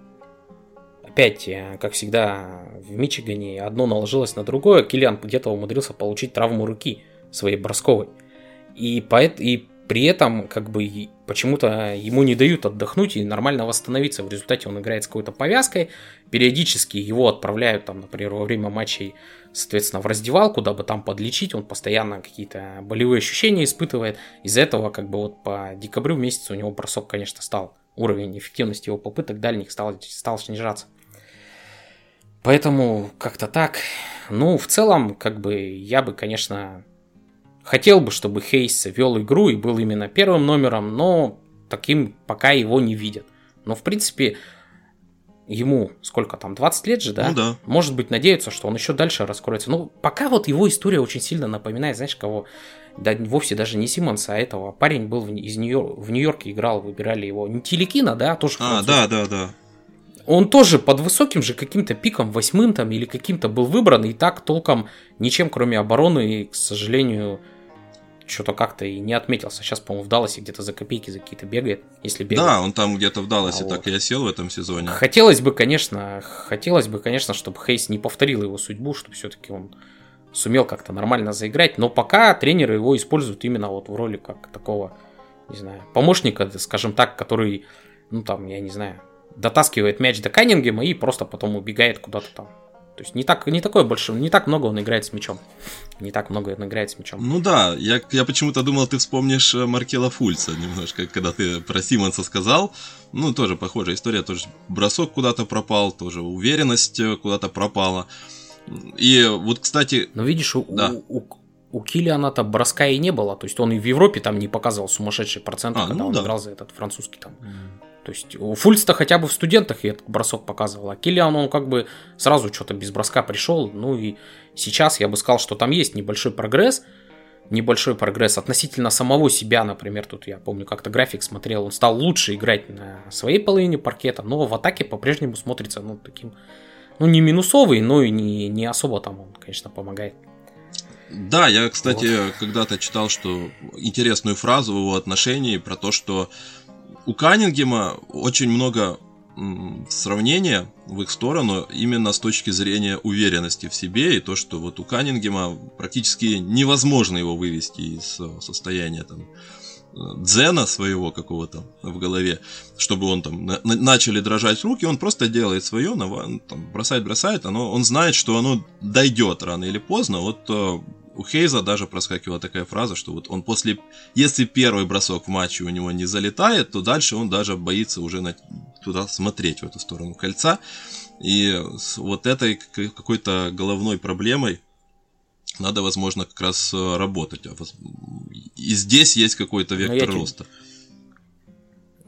опять, э, как всегда, в Мичигане одно наложилось на другое. Киллиан где-то умудрился получить травму руки своей бросковой. И, поэт, и при этом, как бы, почему-то ему не дают отдохнуть и нормально восстановиться. В результате он играет с какой-то повязкой. Периодически его отправляют, там, например, во время матчей, соответственно, в раздевалку, дабы там подлечить. Он постоянно какие-то болевые ощущения испытывает. Из-за этого, как бы, вот по декабрю месяцу у него бросок, конечно, стал. Уровень эффективности его попыток дальних стал, стал снижаться. Поэтому как-то так. Ну, в целом, как бы, я бы, конечно, Хотел бы, чтобы Хейс вел игру и был именно первым номером, но таким пока его не видят. Но, в принципе, ему сколько там, 20 лет же, да? Ну да. Может быть, надеются, что он еще дальше раскроется. Ну, пока вот его история очень сильно напоминает, знаешь, кого? Да вовсе даже не Симмонса, а этого. Парень был в, из Нью в Нью-Йорке играл, выбирали его. Не Телекина, да, а тоже А, да, да, да. Он тоже под высоким же каким-то пиком, восьмым там или каким-то был выбран, и так толком ничем, кроме обороны, и, к сожалению, что-то как-то и не отметился. Сейчас, по-моему, в Далласе где-то за копейки за какие-то бегает, если бегает. Да, он там где-то в Далласе а так вот. и осел в этом сезоне. Хотелось бы, конечно, хотелось бы, конечно, чтобы Хейс не повторил его судьбу, чтобы все-таки он сумел как-то нормально заиграть, но пока тренеры его используют именно вот в роли как такого, не знаю, помощника, скажем так, который, ну там, я не знаю, дотаскивает мяч до Каннингема и просто потом убегает куда-то там то есть не так, не такое больше, не так много он играет с мячом. Не так много он играет с мячом. Ну да, я, я почему-то думал, ты вспомнишь э, Маркела Фульца немножко, когда ты про Симонса сказал. Ну, тоже похожая история, тоже бросок куда-то пропал, тоже уверенность э, куда-то пропала. И вот, кстати... Ну, видишь, у, да. у, у, у Килиана-то броска и не было. То есть он и в Европе там не показывал сумасшедшие проценты, а, когда ну, он да. играл за этот французский там. То есть у Фульста хотя бы в студентах этот бросок показывал, а Киллиан он как бы сразу что-то без броска пришел. Ну и сейчас я бы сказал, что там есть небольшой прогресс, небольшой прогресс относительно самого себя, например, тут я помню как-то график смотрел, он стал лучше играть на своей половине паркета, но в атаке по-прежнему смотрится, ну, таким, ну, не минусовый, но и не, не особо там он, конечно, помогает. Да, я, кстати, вот. когда-то читал, что интересную фразу в его отношении про то, что у Каннингема очень много сравнения в их сторону именно с точки зрения уверенности в себе и то, что вот у Каннингема практически невозможно его вывести из э, состояния там дзена своего какого-то в голове, чтобы он там на, начали дрожать руки, он просто делает свое, там, бросает, бросает, оно, он знает, что оно дойдет рано или поздно. Вот э, у Хейза даже проскакивала такая фраза, что вот он после, если первый бросок в матче у него не залетает, то дальше он даже боится уже на, туда смотреть, в эту сторону кольца. И с вот этой какой-то головной проблемой надо, возможно, как раз э, работать. А и здесь есть какой-то вектор я роста.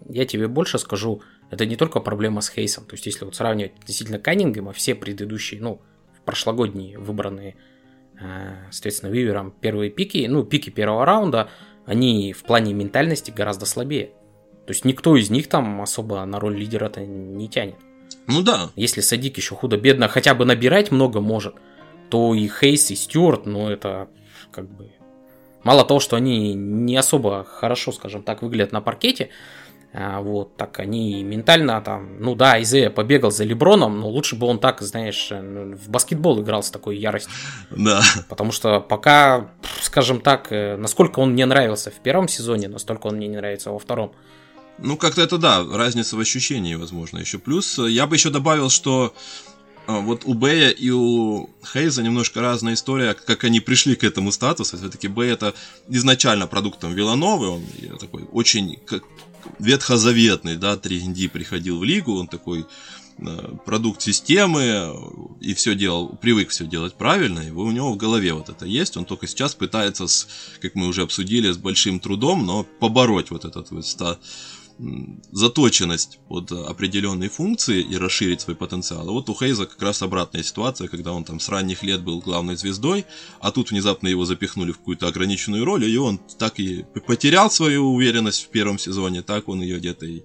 Тебе, я тебе больше скажу, это не только проблема с Хейсом. То есть, если вот сравнивать действительно Каннингема, все предыдущие, ну, прошлогодние выбранные соответственно, Вивером первые пики, ну, пики первого раунда, они в плане ментальности гораздо слабее. То есть никто из них там особо на роль лидера-то не тянет. Ну да. Если Садик еще худо-бедно хотя бы набирать много может, то и Хейс, и Стюарт, ну это как бы... Мало того, что они не особо хорошо, скажем так, выглядят на паркете, вот, так они ментально там, ну да, Изея побегал за Леброном, но лучше бы он так, знаешь, э, в баскетбол играл с такой яростью. Да. Потому что пока, скажем так, э, насколько он мне нравился в первом сезоне, настолько он мне не нравится во втором. Ну, как-то это да, разница в ощущении, возможно, еще. Плюс я бы еще добавил, что а, вот у Бэя и у Хейза немножко разная история, как они пришли к этому статусу. Все-таки Бэй это изначально продуктом Вилановы, он такой очень ветхозаветный, да, 3D приходил в лигу, он такой э, продукт системы и все делал, привык все делать правильно, и у него в голове вот это есть, он только сейчас пытается, с, как мы уже обсудили, с большим трудом, но побороть вот этот вот заточенность под определенные функции и расширить свой потенциал. А вот у Хейза как раз обратная ситуация, когда он там с ранних лет был главной звездой, а тут внезапно его запихнули в какую-то ограниченную роль, и он так и потерял свою уверенность в первом сезоне, так он ее где-то и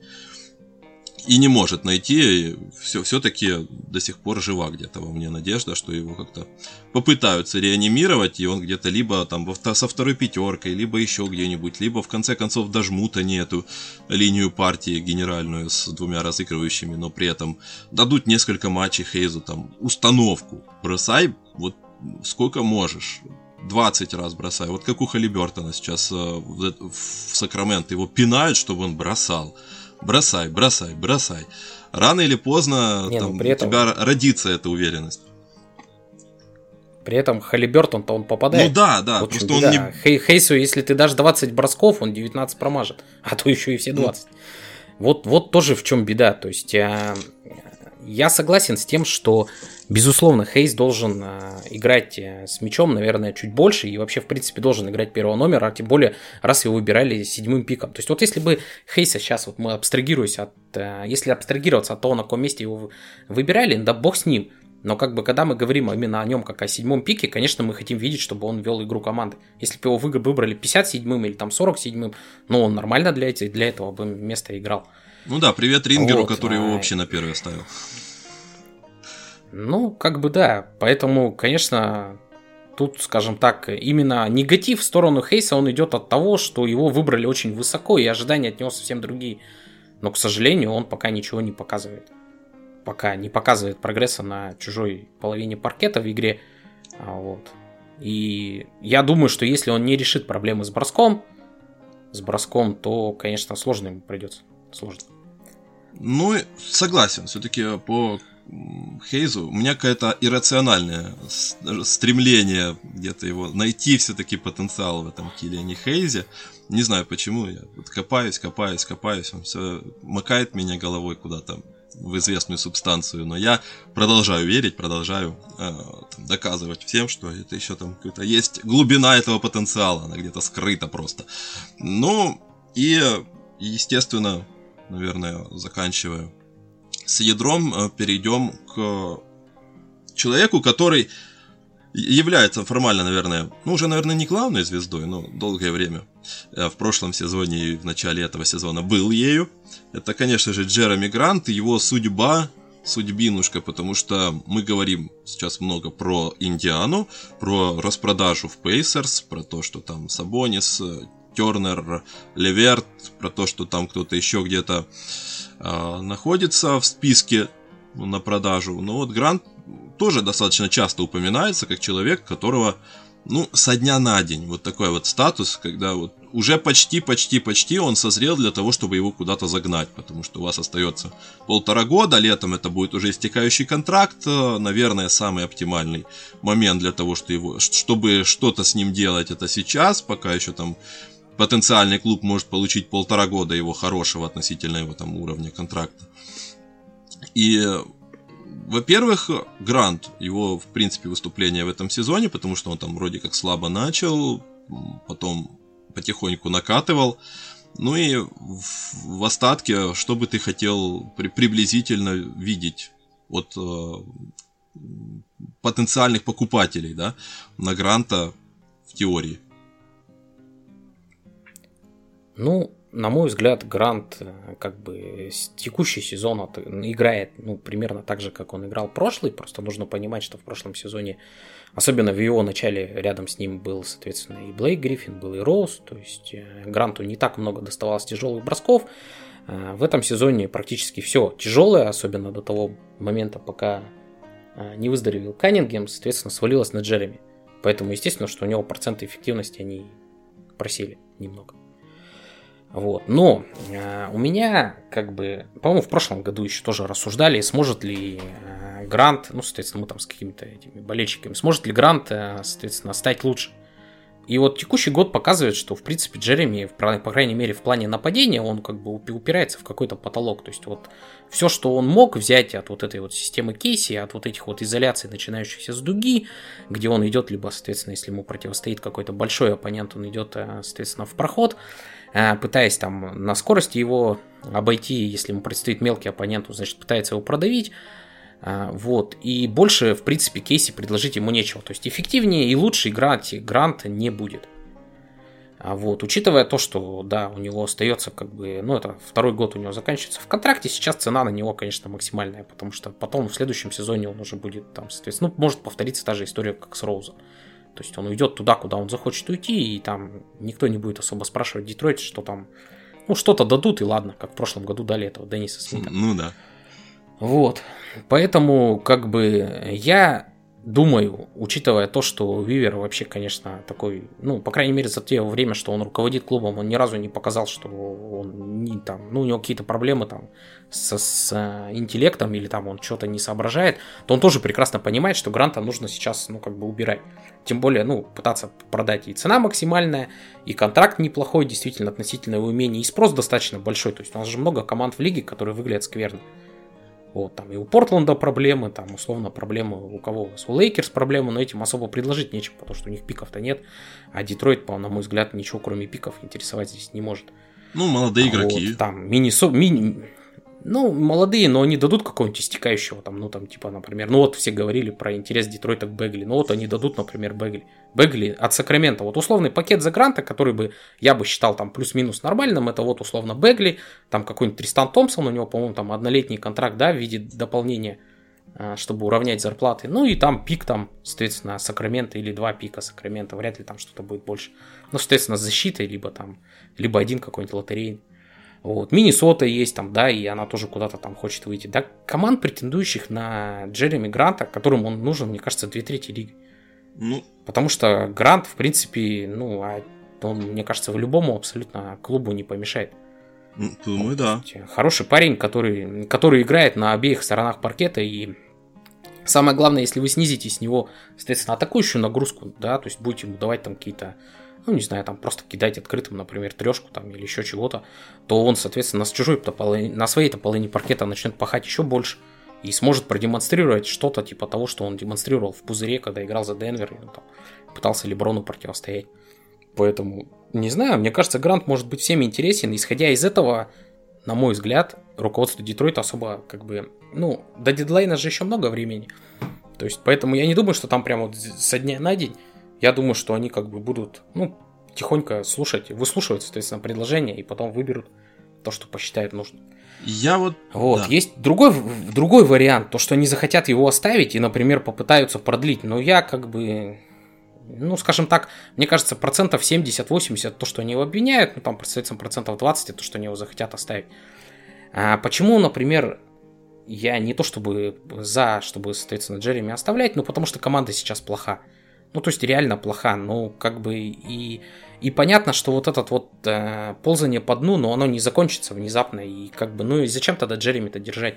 и не может найти, все, все-таки до сих пор жива где-то во мне надежда, что его как-то попытаются реанимировать, и он где-то либо там со второй пятеркой, либо еще где-нибудь, либо в конце концов дожмут они эту линию партии генеральную с двумя разыгрывающими, но при этом дадут несколько матчей Хейзу, там, установку, бросай вот сколько можешь, 20 раз бросай. Вот как у Халибертона сейчас э, в, Сакраменто. Его пинают, чтобы он бросал бросай, бросай, бросай. Рано или поздно Не, ну, там, при этом... у тебя родится эта уверенность. При этом Халибертон-то он попадает. Ну да, да. Вот просто он не... Хей, Хейсу, если ты дашь 20 бросков, он 19 промажет. А то еще и все 20. Ну. Вот, вот тоже в чем беда. То есть а, я согласен с тем, что Безусловно, Хейс должен э, играть э, с мячом, наверное, чуть больше и вообще, в принципе, должен играть первого номера, а тем более, раз его выбирали седьмым пиком. То есть вот если бы Хейса сейчас, вот мы абстрагируемся от, э, если абстрагироваться от того, на каком месте его выбирали, да бог с ним. Но как бы, когда мы говорим именно о нем как о седьмом пике, конечно, мы хотим видеть, чтобы он вел игру команды. Если бы его выбрали 57-м или там 47-м, ну, он нормально для, для этого бы место играл. Ну да, привет Рингеру, вот, который а... его вообще на первое ставил. Ну, как бы да. Поэтому, конечно, тут, скажем так, именно негатив в сторону Хейса, он идет от того, что его выбрали очень высоко, и ожидания от него совсем другие. Но, к сожалению, он пока ничего не показывает. Пока не показывает прогресса на чужой половине паркета в игре. А, вот. И я думаю, что если он не решит проблемы с броском, с броском, то, конечно, сложно ему придется. Сложно. Ну, согласен. Все-таки по Хейзу, у меня какое-то иррациональное стремление где-то его найти все-таки потенциал в этом Киллиане Хейзе. Не знаю почему, я вот копаюсь, копаюсь, копаюсь, он все макает меня головой куда-то в известную субстанцию, но я продолжаю верить, продолжаю э, доказывать всем, что это еще там какая-то есть глубина этого потенциала, она где-то скрыта просто. Ну, и, естественно, наверное, заканчиваю с ядром э, перейдем к человеку, который является формально, наверное, ну уже, наверное, не главной звездой, но долгое время э, в прошлом сезоне и в начале этого сезона был ею. Это, конечно же, Джереми Грант, его судьба, судьбинушка, потому что мы говорим сейчас много про Индиану, про распродажу в Пейсерс, про то, что там Сабонис, Тернер, Леверт, про то, что там кто-то еще где-то э, находится в списке на продажу. Но вот Грант тоже достаточно часто упоминается как человек, которого ну, со дня на день. Вот такой вот статус, когда вот уже почти, почти, почти он созрел для того, чтобы его куда-то загнать, потому что у вас остается полтора года, летом это будет уже истекающий контракт, э, наверное, самый оптимальный момент для того, что его, чтобы что-то с ним делать, это сейчас, пока еще там потенциальный клуб может получить полтора года его хорошего относительно его там уровня контракта. И, во-первых, Грант, его, в принципе, выступление в этом сезоне, потому что он там вроде как слабо начал, потом потихоньку накатывал. Ну и в, остатке, что бы ты хотел при, приблизительно видеть от э, потенциальных покупателей, да, на Гранта в теории? Ну, на мой взгляд, Грант э, как бы текущий сезон играет ну, примерно так же, как он играл прошлый. Просто нужно понимать, что в прошлом сезоне, особенно в его начале, рядом с ним был, соответственно, и Блейк Гриффин, был и Роуз. То есть э, Гранту не так много доставалось тяжелых бросков. Э, в этом сезоне практически все тяжелое, особенно до того момента, пока не выздоровел Каннингем, соответственно, свалилось на Джереми. Поэтому, естественно, что у него проценты эффективности, они просели немного. Вот. Но э, у меня, как бы, по-моему, в прошлом году еще тоже рассуждали, сможет ли э, Грант, ну, соответственно, мы там с какими-то этими болельщиками, сможет ли Грант, э, соответственно, стать лучше. И вот текущий год показывает, что, в принципе, Джереми, по крайней мере, в плане нападения, он как бы упирается в какой-то потолок. То есть вот все, что он мог взять от вот этой вот системы Кейси, от вот этих вот изоляций, начинающихся с дуги, где он идет, либо, соответственно, если ему противостоит какой-то большой оппонент, он идет, соответственно, в проход, Э, пытаясь там на скорости его обойти, если ему предстоит мелкий оппонент, значит, пытается его продавить. Э, вот. И больше, в принципе, Кейси предложить ему нечего. То есть эффективнее и лучше играть Гранта не будет. А вот, учитывая то, что, да, у него остается как бы, ну, это второй год у него заканчивается в контракте, сейчас цена на него, конечно, максимальная, потому что потом в следующем сезоне он уже будет там, соответственно, ну, может повториться та же история, как с Роузом. То есть он уйдет туда, куда он захочет уйти, и там никто не будет особо спрашивать Детройт, что там, ну, что-то дадут, и ладно, как в прошлом году дали этого Дениса Смита. Ну да. Вот. Поэтому, как бы, я думаю, учитывая то, что Вивер вообще, конечно, такой, ну, по крайней мере, за то время, что он руководит клубом, он ни разу не показал, что он не там, ну, у него какие-то проблемы там с, с э, интеллектом или там он что-то не соображает, то он тоже прекрасно понимает, что Гранта нужно сейчас, ну, как бы убирать. Тем более, ну, пытаться продать и цена максимальная, и контракт неплохой, действительно, относительно его умения, и спрос достаточно большой. То есть у нас же много команд в лиге, которые выглядят скверно. Вот, там и у Портленда проблемы, там условно проблемы у кого у вас? У Лейкерс проблемы, но этим особо предложить нечего, потому что у них пиков-то нет. А Детройт, по на мой взгляд, ничего кроме пиков интересовать здесь не может. Ну, молодые игроки. Вот, там мини-со, мини, ну, молодые, но они дадут какого-нибудь истекающего, там, ну, там, типа, например, ну, вот все говорили про интерес Детройта к Бегли, ну, вот они дадут, например, Бегли. Бегли от Сакрамента, вот условный пакет за гранта, который бы я бы считал там плюс-минус нормальным, это вот условно Бегли, там какой-нибудь Тристан Томпсон, у него, по-моему, там однолетний контракт, да, в виде дополнения, а, чтобы уравнять зарплаты. Ну, и там пик, там, соответственно, Сакрамента или два пика Сакрамента, вряд ли там что-то будет больше. Ну, соответственно, с защитой, либо там, либо один какой-нибудь лотерейный. Вот. Миннесота есть там, да, и она тоже куда-то там хочет выйти. Да, команд, претендующих на Джереми Гранта, которым он нужен, мне кажется, две трети лиги. Ну. Потому что Грант, в принципе, ну, а он, мне кажется, в любому абсолютно клубу не помешает. Ну, думаю, да. Хороший парень, который, который играет на обеих сторонах паркета и Самое главное, если вы снизите с него, соответственно, атакующую нагрузку, да, то есть будете ему давать там какие-то ну, не знаю, там просто кидать открытым, например, трешку там или еще чего-то, то он, соответственно, с чужой половине, на своей-то половине паркета начнет пахать еще больше и сможет продемонстрировать что-то типа того, что он демонстрировал в пузыре, когда играл за Денвер, и, ну, там, пытался Леброну противостоять. Поэтому, не знаю, мне кажется, Грант может быть всем интересен. Исходя из этого, на мой взгляд, руководство Детройта особо, как бы, ну, до дедлайна же еще много времени. То есть, поэтому я не думаю, что там прямо вот со дня на день я думаю, что они как бы будут, ну, тихонько слушать, выслушивать, соответственно, предложение и потом выберут то, что посчитают нужным. Я вот... Вот, да. есть другой, другой вариант, то, что они захотят его оставить и, например, попытаются продлить, но я как бы, ну, скажем так, мне кажется, процентов 70-80 то, что они его обвиняют, ну, там, соответственно, процентов 20 то, что они его захотят оставить. А почему, например, я не то чтобы за, чтобы, соответственно, Джереми оставлять, но потому что команда сейчас плоха. Ну, то есть реально плоха. Ну, как бы и, и понятно, что вот этот вот э, ползание по дну, но оно не закончится внезапно. И как бы, ну и зачем тогда Джереми-то держать?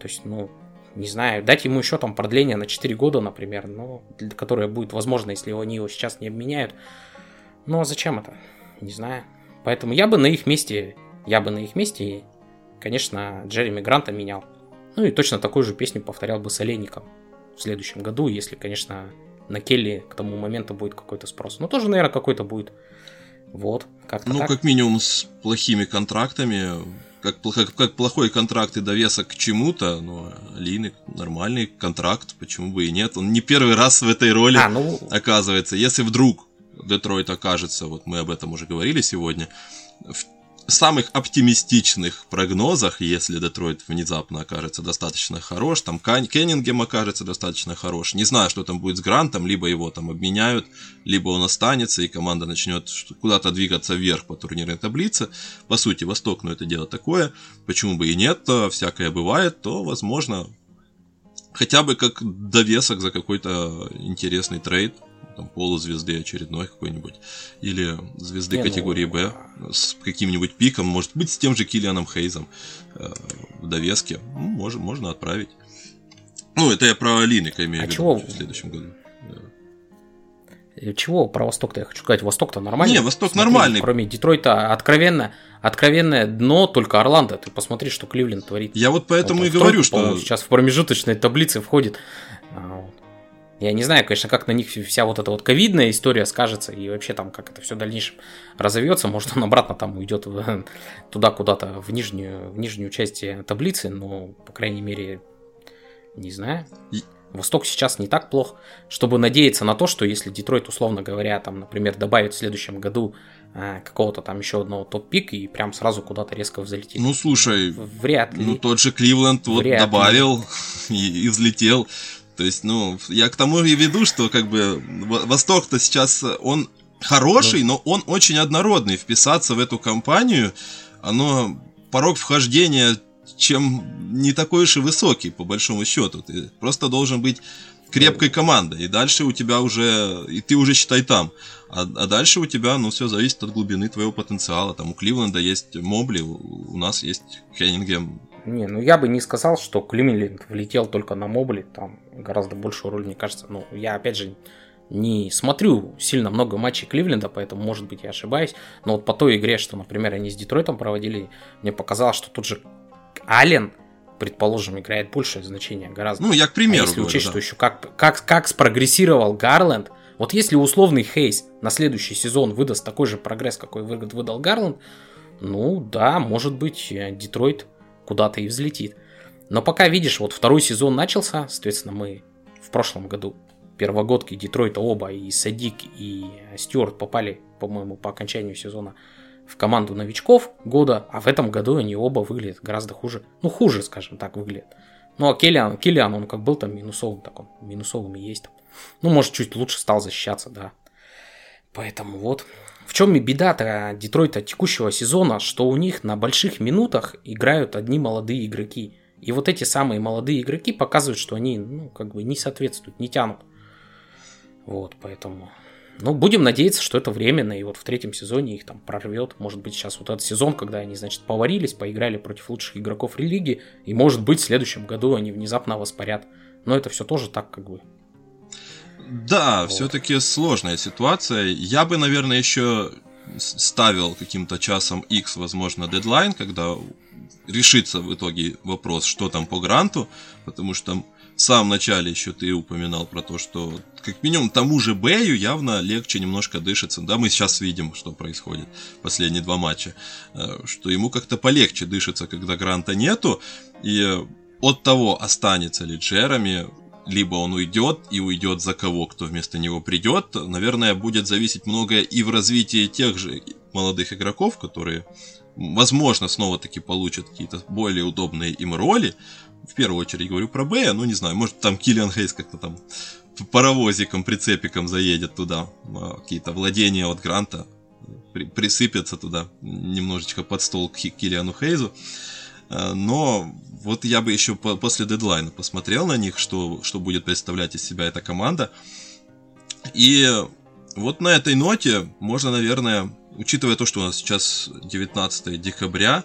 То есть, ну, не знаю, дать ему еще там продление на 4 года, например, ну, которое будет возможно, если они его сейчас не обменяют. Ну, а зачем это? Не знаю. Поэтому я бы на их месте, я бы на их месте, конечно, Джереми Гранта менял. Ну и точно такую же песню повторял бы с Олейником в следующем году, если, конечно, на Келли к тому моменту будет какой-то спрос. Ну, тоже, наверное, какой-то будет. Вот, как-то Ну, так. как минимум с плохими контрактами, как, как, как плохой контракт и довесок к чему-то, но Лины нормальный контракт, почему бы и нет. Он не первый раз в этой роли а, ну... оказывается. Если вдруг Детройт окажется, вот мы об этом уже говорили сегодня, в самых оптимистичных прогнозах, если Детройт внезапно окажется достаточно хорош, там Кеннингем окажется достаточно хорош, не знаю, что там будет с Грантом, либо его там обменяют, либо он останется, и команда начнет куда-то двигаться вверх по турнирной таблице. По сути, Восток, ну это дело такое, почему бы и нет, то всякое бывает, то, возможно, хотя бы как довесок за какой-то интересный трейд там, полузвезды очередной какой-нибудь, или звезды Не, категории ну, Б с каким-нибудь пиком, может быть, с тем же Киллианом Хейзом э, в довеске, ну, можно, можно отправить. Ну, это я про Линика имею А в виду чего? в следующем году. Э, Чего про Восток-то я хочу сказать? Восток-то нормальный. Не, Восток Смотри, нормальный. Кроме Детройта, откровенно, откровенное дно только Орландо. Ты посмотри, что Кливленд творит. Я вот поэтому Вот и говорю, что сейчас в промежуточной таблице входит. Я не знаю, конечно, как на них вся вот эта вот ковидная история скажется, и вообще там как это все в дальнейшем разовьется. Может, он обратно там уйдет в- туда куда-то, в нижнюю, в нижнюю часть таблицы, но, по крайней мере, не знаю. Восток сейчас не так плох, чтобы надеяться на то, что если Детройт, условно говоря, там, например, добавит в следующем году а, какого-то там еще одного топ-пика и прям сразу куда-то резко взлетит. ну слушай, Вряд ли. Ну, тот же Кливленд вот добавил и, и взлетел. То есть, ну, я к тому и веду, что как бы Во- Восток-то сейчас, он хороший, но он очень однородный. Вписаться в эту компанию, оно порог вхождения чем не такой уж и высокий, по большому счету. Ты просто должен быть крепкой командой, и дальше у тебя уже, и ты уже считай там. А, а дальше у тебя, ну, все зависит от глубины твоего потенциала. Там у Кливленда есть Мобли, у, у нас есть Хеннингем, Не, ну я бы не сказал, что Климелинг влетел только на мобли, там гораздо большую роль, мне кажется. Ну, я опять же не смотрю сильно много матчей Кливленда, поэтому, может быть, я ошибаюсь. Но вот по той игре, что, например, они с Детройтом проводили, мне показалось, что тут же Аллен, предположим, играет большее значение гораздо. Ну, я к примеру а если говорю, учесть, да. что еще как, как, как спрогрессировал Гарленд, вот если условный Хейс на следующий сезон выдаст такой же прогресс, какой вы- выдал Гарленд, ну да, может быть, Детройт куда-то и взлетит. Но пока, видишь, вот второй сезон начался, соответственно, мы в прошлом году первогодки Детройта оба, и Садик, и Стюарт попали, по-моему, по окончанию сезона в команду новичков года, а в этом году они оба выглядят гораздо хуже. Ну, хуже, скажем так, выглядят. Ну, а Келлиан, Келлиан, он как был там минусовым, так он минусовым и есть. Ну, может, чуть лучше стал защищаться, да. Поэтому вот. В чем и беда-то Детройта текущего сезона, что у них на больших минутах играют одни молодые игроки. И вот эти самые молодые игроки показывают, что они, ну, как бы не соответствуют, не тянут. Вот, поэтому... Ну, будем надеяться, что это временно, и вот в третьем сезоне их там прорвет. Может быть, сейчас вот этот сезон, когда они, значит, поварились, поиграли против лучших игроков религии, и, может быть, в следующем году они внезапно воспарят. Но это все тоже так, как бы, Да, Вот. все-таки сложная ситуация. Я бы, наверное, еще ставил каким-то часом X, возможно, дедлайн, когда решится в итоге вопрос, что там по гранту, потому что в самом начале еще ты упоминал про то, что как минимум тому же Бэю явно легче немножко дышится. Да, мы сейчас видим, что происходит последние два матча, э, что ему как-то полегче дышится, когда гранта нету, и от того, останется ли Джереми, либо он уйдет и уйдет за кого, кто вместо него придет, наверное, будет зависеть многое и в развитии тех же молодых игроков, которые, возможно, снова-таки получат какие-то более удобные им роли. В первую очередь говорю про Бэя, ну не знаю, может там Киллиан Хейс как-то там паровозиком, прицепиком заедет туда, а, какие-то владения от Гранта при- присыпятся туда немножечко под стол к Киллиану Хейзу. Э, Но вот я бы еще по- после дедлайна посмотрел на них, что, что будет представлять из себя эта команда. И вот на этой ноте можно, наверное, учитывая то, что у нас сейчас 19 декабря,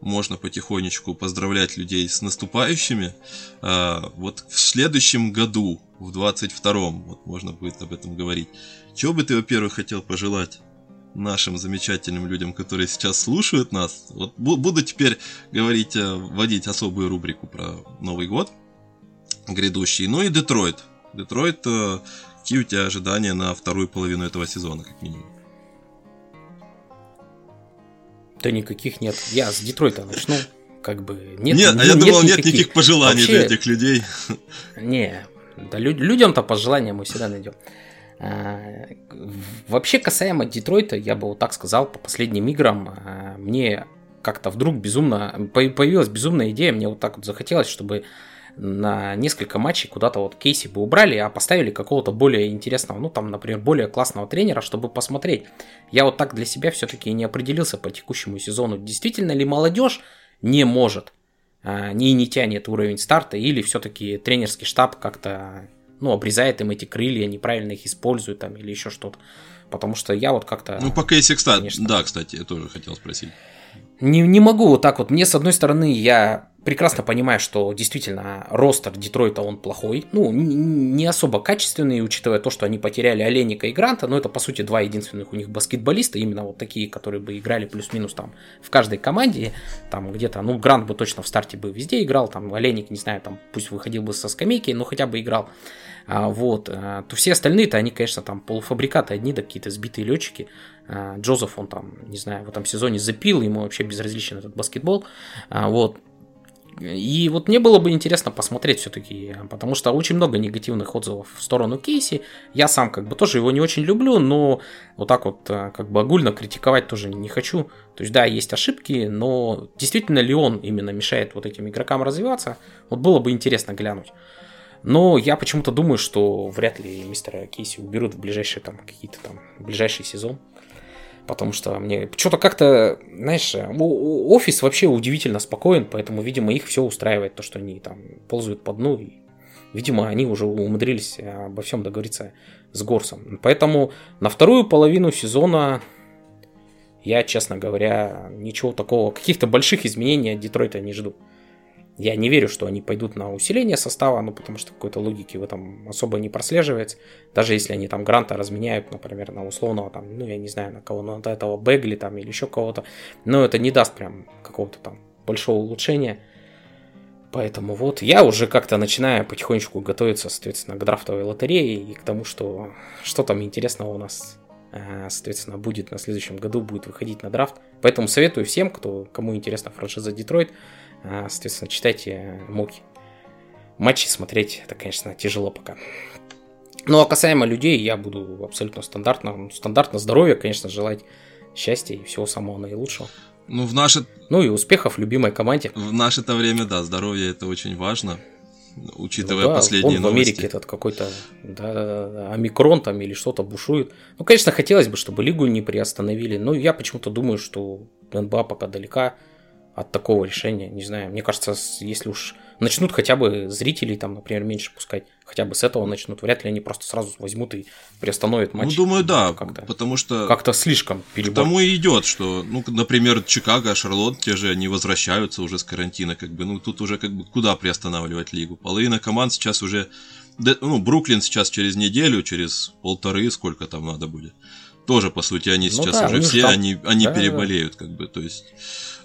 можно потихонечку поздравлять людей с наступающими. Э, Вот в следующем году, в 22-м, вот можно будет об этом говорить. Чего бы ты, во-первых, хотел пожелать нашим замечательным людям, которые сейчас слушают нас? Вот бу- буду теперь говорить, э, вводить особую рубрику про Новый год грядущий. Ну и Детройт. Детройт, э, какие у тебя ожидания на вторую половину этого сезона, как минимум? Да никаких нет. Я с Детройта начну. Как бы Нет, нет. а я думал, нет никаких пожеланий Вообще- для этих людей. Не, да лю- людям-то пожелания мы всегда найдем. А, Вообще касаемо Детройта, я бы вот так сказал, по последним играм, а, мне как-то вдруг безумно, по- появилась безумная идея, мне вот так вот захотелось, чтобы на несколько матчей куда-то вот Кейси бы убрали, а поставили какого-то более интересного, ну там, например, более классного тренера, чтобы посмотреть. Я вот так для себя все-таки не определился по текущему сезону, действительно ли молодежь не может, а, не, не тянет уровень старта, или все-таки тренерский штаб как-то ну, обрезает им эти крылья, неправильно их использует там или еще что-то. Потому что я вот как-то... Ну, по Кейси, кстати, да, кстати, я тоже хотел спросить. Не, не могу вот так вот. Мне, с одной стороны, я прекрасно понимаю, что действительно ростер Детройта он плохой. Ну, не особо качественный, учитывая то, что они потеряли Оленика и Гранта, но это, по сути, два единственных у них баскетболиста, именно вот такие, которые бы играли плюс-минус там в каждой команде, там где-то, ну, Грант бы точно в старте бы везде играл, там Оленик, не знаю, там пусть выходил бы со скамейки, но хотя бы играл. А, вот, а, то все остальные-то, они, конечно, там полуфабрикаты одни, да какие-то сбитые летчики. А, Джозеф, он там, не знаю, в этом сезоне запил, ему вообще безразличен этот баскетбол. Вот, и вот мне было бы интересно посмотреть все-таки, потому что очень много негативных отзывов в сторону Кейси. Я сам как бы тоже его не очень люблю, но вот так вот как бы огульно критиковать тоже не хочу. То есть да, есть ошибки, но действительно ли он именно мешает вот этим игрокам развиваться? Вот было бы интересно глянуть. Но я почему-то думаю, что вряд ли мистера Кейси уберут в ближайшие там какие-то там ближайший сезон. Потому что мне что-то как-то, знаешь, офис вообще удивительно спокоен, поэтому, видимо, их все устраивает, то, что они там ползают по дну. И, видимо, они уже умудрились обо всем договориться с Горсом. Поэтому на вторую половину сезона я, честно говоря, ничего такого, каких-то больших изменений от Детройта не жду. Я не верю, что они пойдут на усиление состава, ну, потому что какой-то логики в этом особо не прослеживается. Даже если они там гранта разменяют, например, на условного, там, ну, я не знаю, на кого, на этого Бегли там или еще кого-то, но это не даст прям какого-то там большого улучшения. Поэтому вот я уже как-то начинаю потихонечку готовиться, соответственно, к драфтовой лотерее и к тому, что что там интересного у нас, э, соответственно, будет на следующем году, будет выходить на драфт. Поэтому советую всем, кто, кому интересна франшиза Детройт, соответственно, читайте муки. Матчи смотреть, это, конечно, тяжело пока. Ну, а касаемо людей, я буду абсолютно стандартно, стандартно здоровья, конечно, желать счастья и всего самого наилучшего. Ну, в наше... Ну и успехов в любимой команде. В наше-то время, да, здоровье это очень важно, учитывая ну, да, последние новости. в Америке этот какой-то да, да, да, омикрон там или что-то бушует. Ну, конечно, хотелось бы, чтобы лигу не приостановили, но я почему-то думаю, что НБА пока далека от такого решения. Не знаю, мне кажется, если уж начнут хотя бы зрителей там, например, меньше пускать, хотя бы с этого начнут, вряд ли они просто сразу возьмут и приостановят матч. Ну, думаю, да, как-то, потому что... Как-то слишком перебор. К тому и идет, что, ну, например, Чикаго, Шарлотт, те же, они возвращаются уже с карантина, как бы, ну, тут уже как бы куда приостанавливать лигу? Половина команд сейчас уже... Ну, Бруклин сейчас через неделю, через полторы, сколько там надо будет. Тоже, по сути, они ну, сейчас да, уже все, там... они, они да, переболеют, да. как бы, то есть...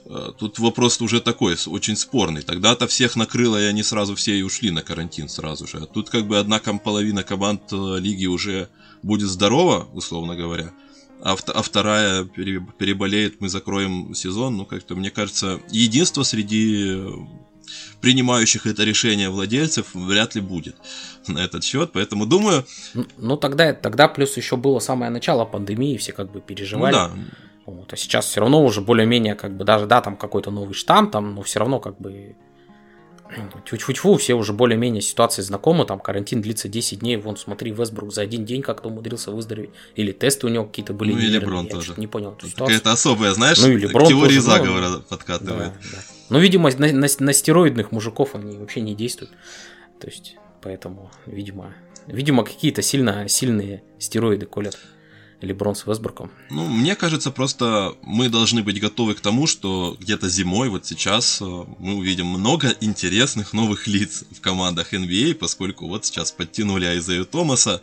Э, тут вопрос уже такой, очень спорный. Тогда-то всех накрыло, и они сразу все и ушли на карантин сразу же. А тут как бы одна половина команд э, лиги уже будет здорова, условно говоря, а, а вторая переболеет, мы закроем сезон. Ну, как-то, мне кажется, единство среди э, принимающих это решение владельцев вряд ли будет на этот счет, поэтому думаю... Ну, ну тогда, тогда плюс еще было самое начало пандемии, все как бы переживали. Ну, да вот. А сейчас все равно уже более-менее, как бы, даже, да, там какой-то новый штамм, там, но все равно, как бы, тьфу-тьфу-тьфу, все уже более-менее ситуации знакомы, там карантин длится 10 дней, вон, смотри, Вестбрук за один день как-то умудрился выздороветь, или тесты у него какие-то были Ну, или Леброн тоже. не понял эту Какая-то особая, знаешь, ну, и Леброн теории тоже, заговора ну, подкатывает. Да, да. Ну, видимо, на, на, на стероидных мужиков они вообще не действуют, то есть, поэтому, видимо, видимо, какие-то сильно сильные стероиды колят. Леброн с Весбруком? Ну, мне кажется, просто мы должны быть готовы к тому, что где-то зимой, вот сейчас, э, мы увидим много интересных новых лиц в командах NBA, поскольку вот сейчас подтянули Айзею Томаса,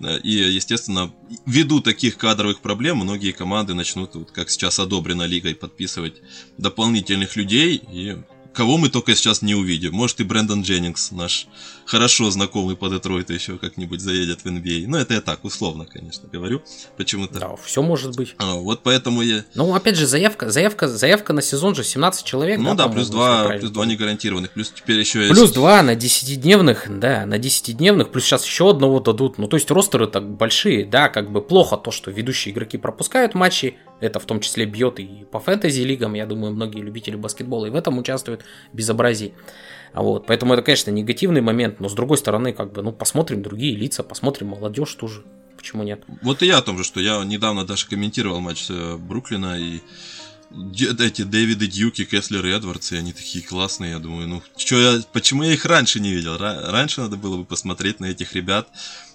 э, и, естественно, ввиду таких кадровых проблем, многие команды начнут, вот как сейчас одобрено лигой, подписывать дополнительных людей, и кого мы только сейчас не увидим. Может и Брэндон Дженнингс, наш хорошо знакомый по Детройту, еще как-нибудь заедет в NBA. А. Но это я так, условно, конечно, говорю. Почему-то. Да, все может быть. А, вот поэтому я... Ну, опять же, заявка, заявка, заявка на сезон же 17 человек. Ну да, да плюс 2, плюс 2 не гарантированных, плюс теперь еще есть... Плюс 2 на 10-дневных, да, на 10-дневных, плюс сейчас еще одного дадут. Ну, то есть ростеры так большие, да, как бы плохо то, что ведущие игроки пропускают матчи, это в том числе бьет и по фэнтези-лигам, я думаю, многие любители баскетбола и в этом участвуют, безобразие. Вот, поэтому это, конечно, негативный момент, но с другой стороны, как бы, ну, посмотрим другие лица, посмотрим молодежь тоже, почему нет. Вот и я о том же, что я недавно даже комментировал матч э, Бруклина, и эти Дэвиды Дьюки, Кеслер и Эдвардсы, они такие классные, я думаю, ну, что я, почему я их раньше не видел? Раньше надо было бы посмотреть на этих ребят,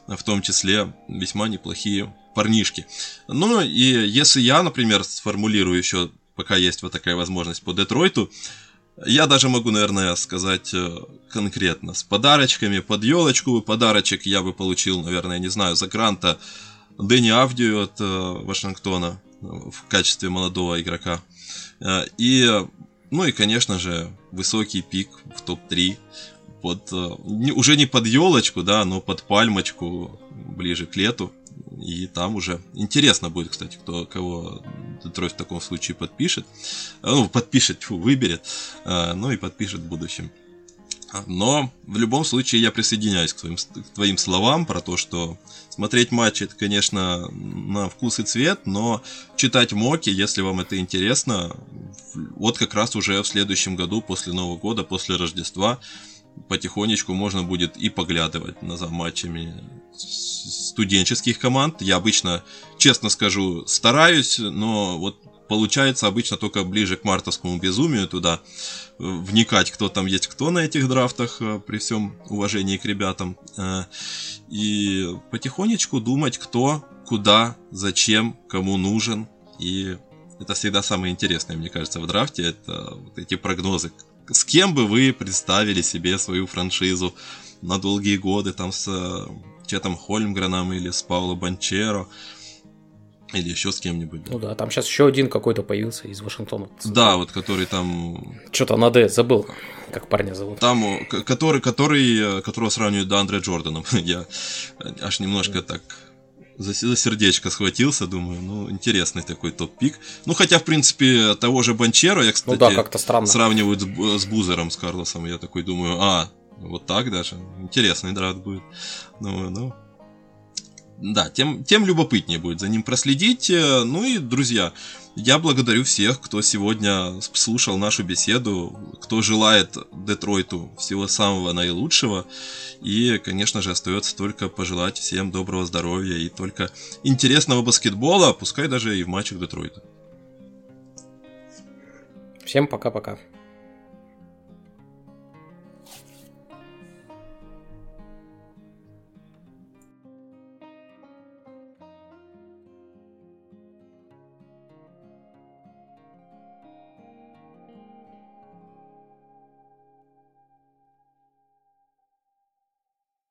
в том числе весьма неплохие парнишки. Ну, и если я, например, сформулирую еще, пока есть вот такая возможность по Детройту, я даже могу, наверное, сказать э, конкретно. С подарочками под елочку подарочек я бы получил, наверное, не знаю, за гранта Дэнни Авдию от э, Вашингтона в качестве молодого игрока. Э, и, ну и, конечно же, высокий пик в топ-3 под, уже не под елочку, да, но под пальмочку ближе к лету. И там уже интересно будет, кстати, кто кого Детройт в таком случае подпишет. Ну, подпишет, фу, выберет. Ну и подпишет в будущем. Но в любом случае я присоединяюсь к твоим, к твоим словам про то, что смотреть матч это, конечно, на вкус и цвет, но читать моки, если вам это интересно, вот как раз уже в следующем году, после Нового года, после Рождества, потихонечку можно будет и поглядывать на за матчами студенческих команд. Я обычно, честно скажу, стараюсь, но вот получается обычно только ближе к мартовскому безумию туда э, вникать, кто там есть кто на этих драфтах, э, при всем уважении к ребятам. Э, и потихонечку думать, кто, куда, зачем, кому нужен. И это всегда самое интересное, мне кажется, в драфте, это вот эти прогнозы, с кем бы вы представили себе свою франшизу на долгие годы, там с Четом Хольмгреном или с Пауло Банчеро, или еще с кем-нибудь. Ну да, там сейчас еще один какой-то появился из Вашингтона. Да, вот который там... Что-то на Д, забыл, как парня зовут. Там, который, который, э, которого сравнивают до Андре Джорданом. Я аж немножко так за, за сердечко схватился, думаю, ну, интересный такой топ-пик. Ну, хотя, в принципе, того же Банчера я, кстати, ну, да, как-то странно. сравнивают с, с Бузером, с Карлосом. Я такой думаю, а, вот так даже. Интересный драфт будет. Ну, ну. Да, тем, тем любопытнее будет за ним проследить. Ну и, друзья, я благодарю всех, кто сегодня слушал нашу беседу, кто желает Детройту всего самого наилучшего. И, конечно же, остается только пожелать всем доброго здоровья и только интересного баскетбола, пускай даже и в матчах Детройта. Всем пока-пока.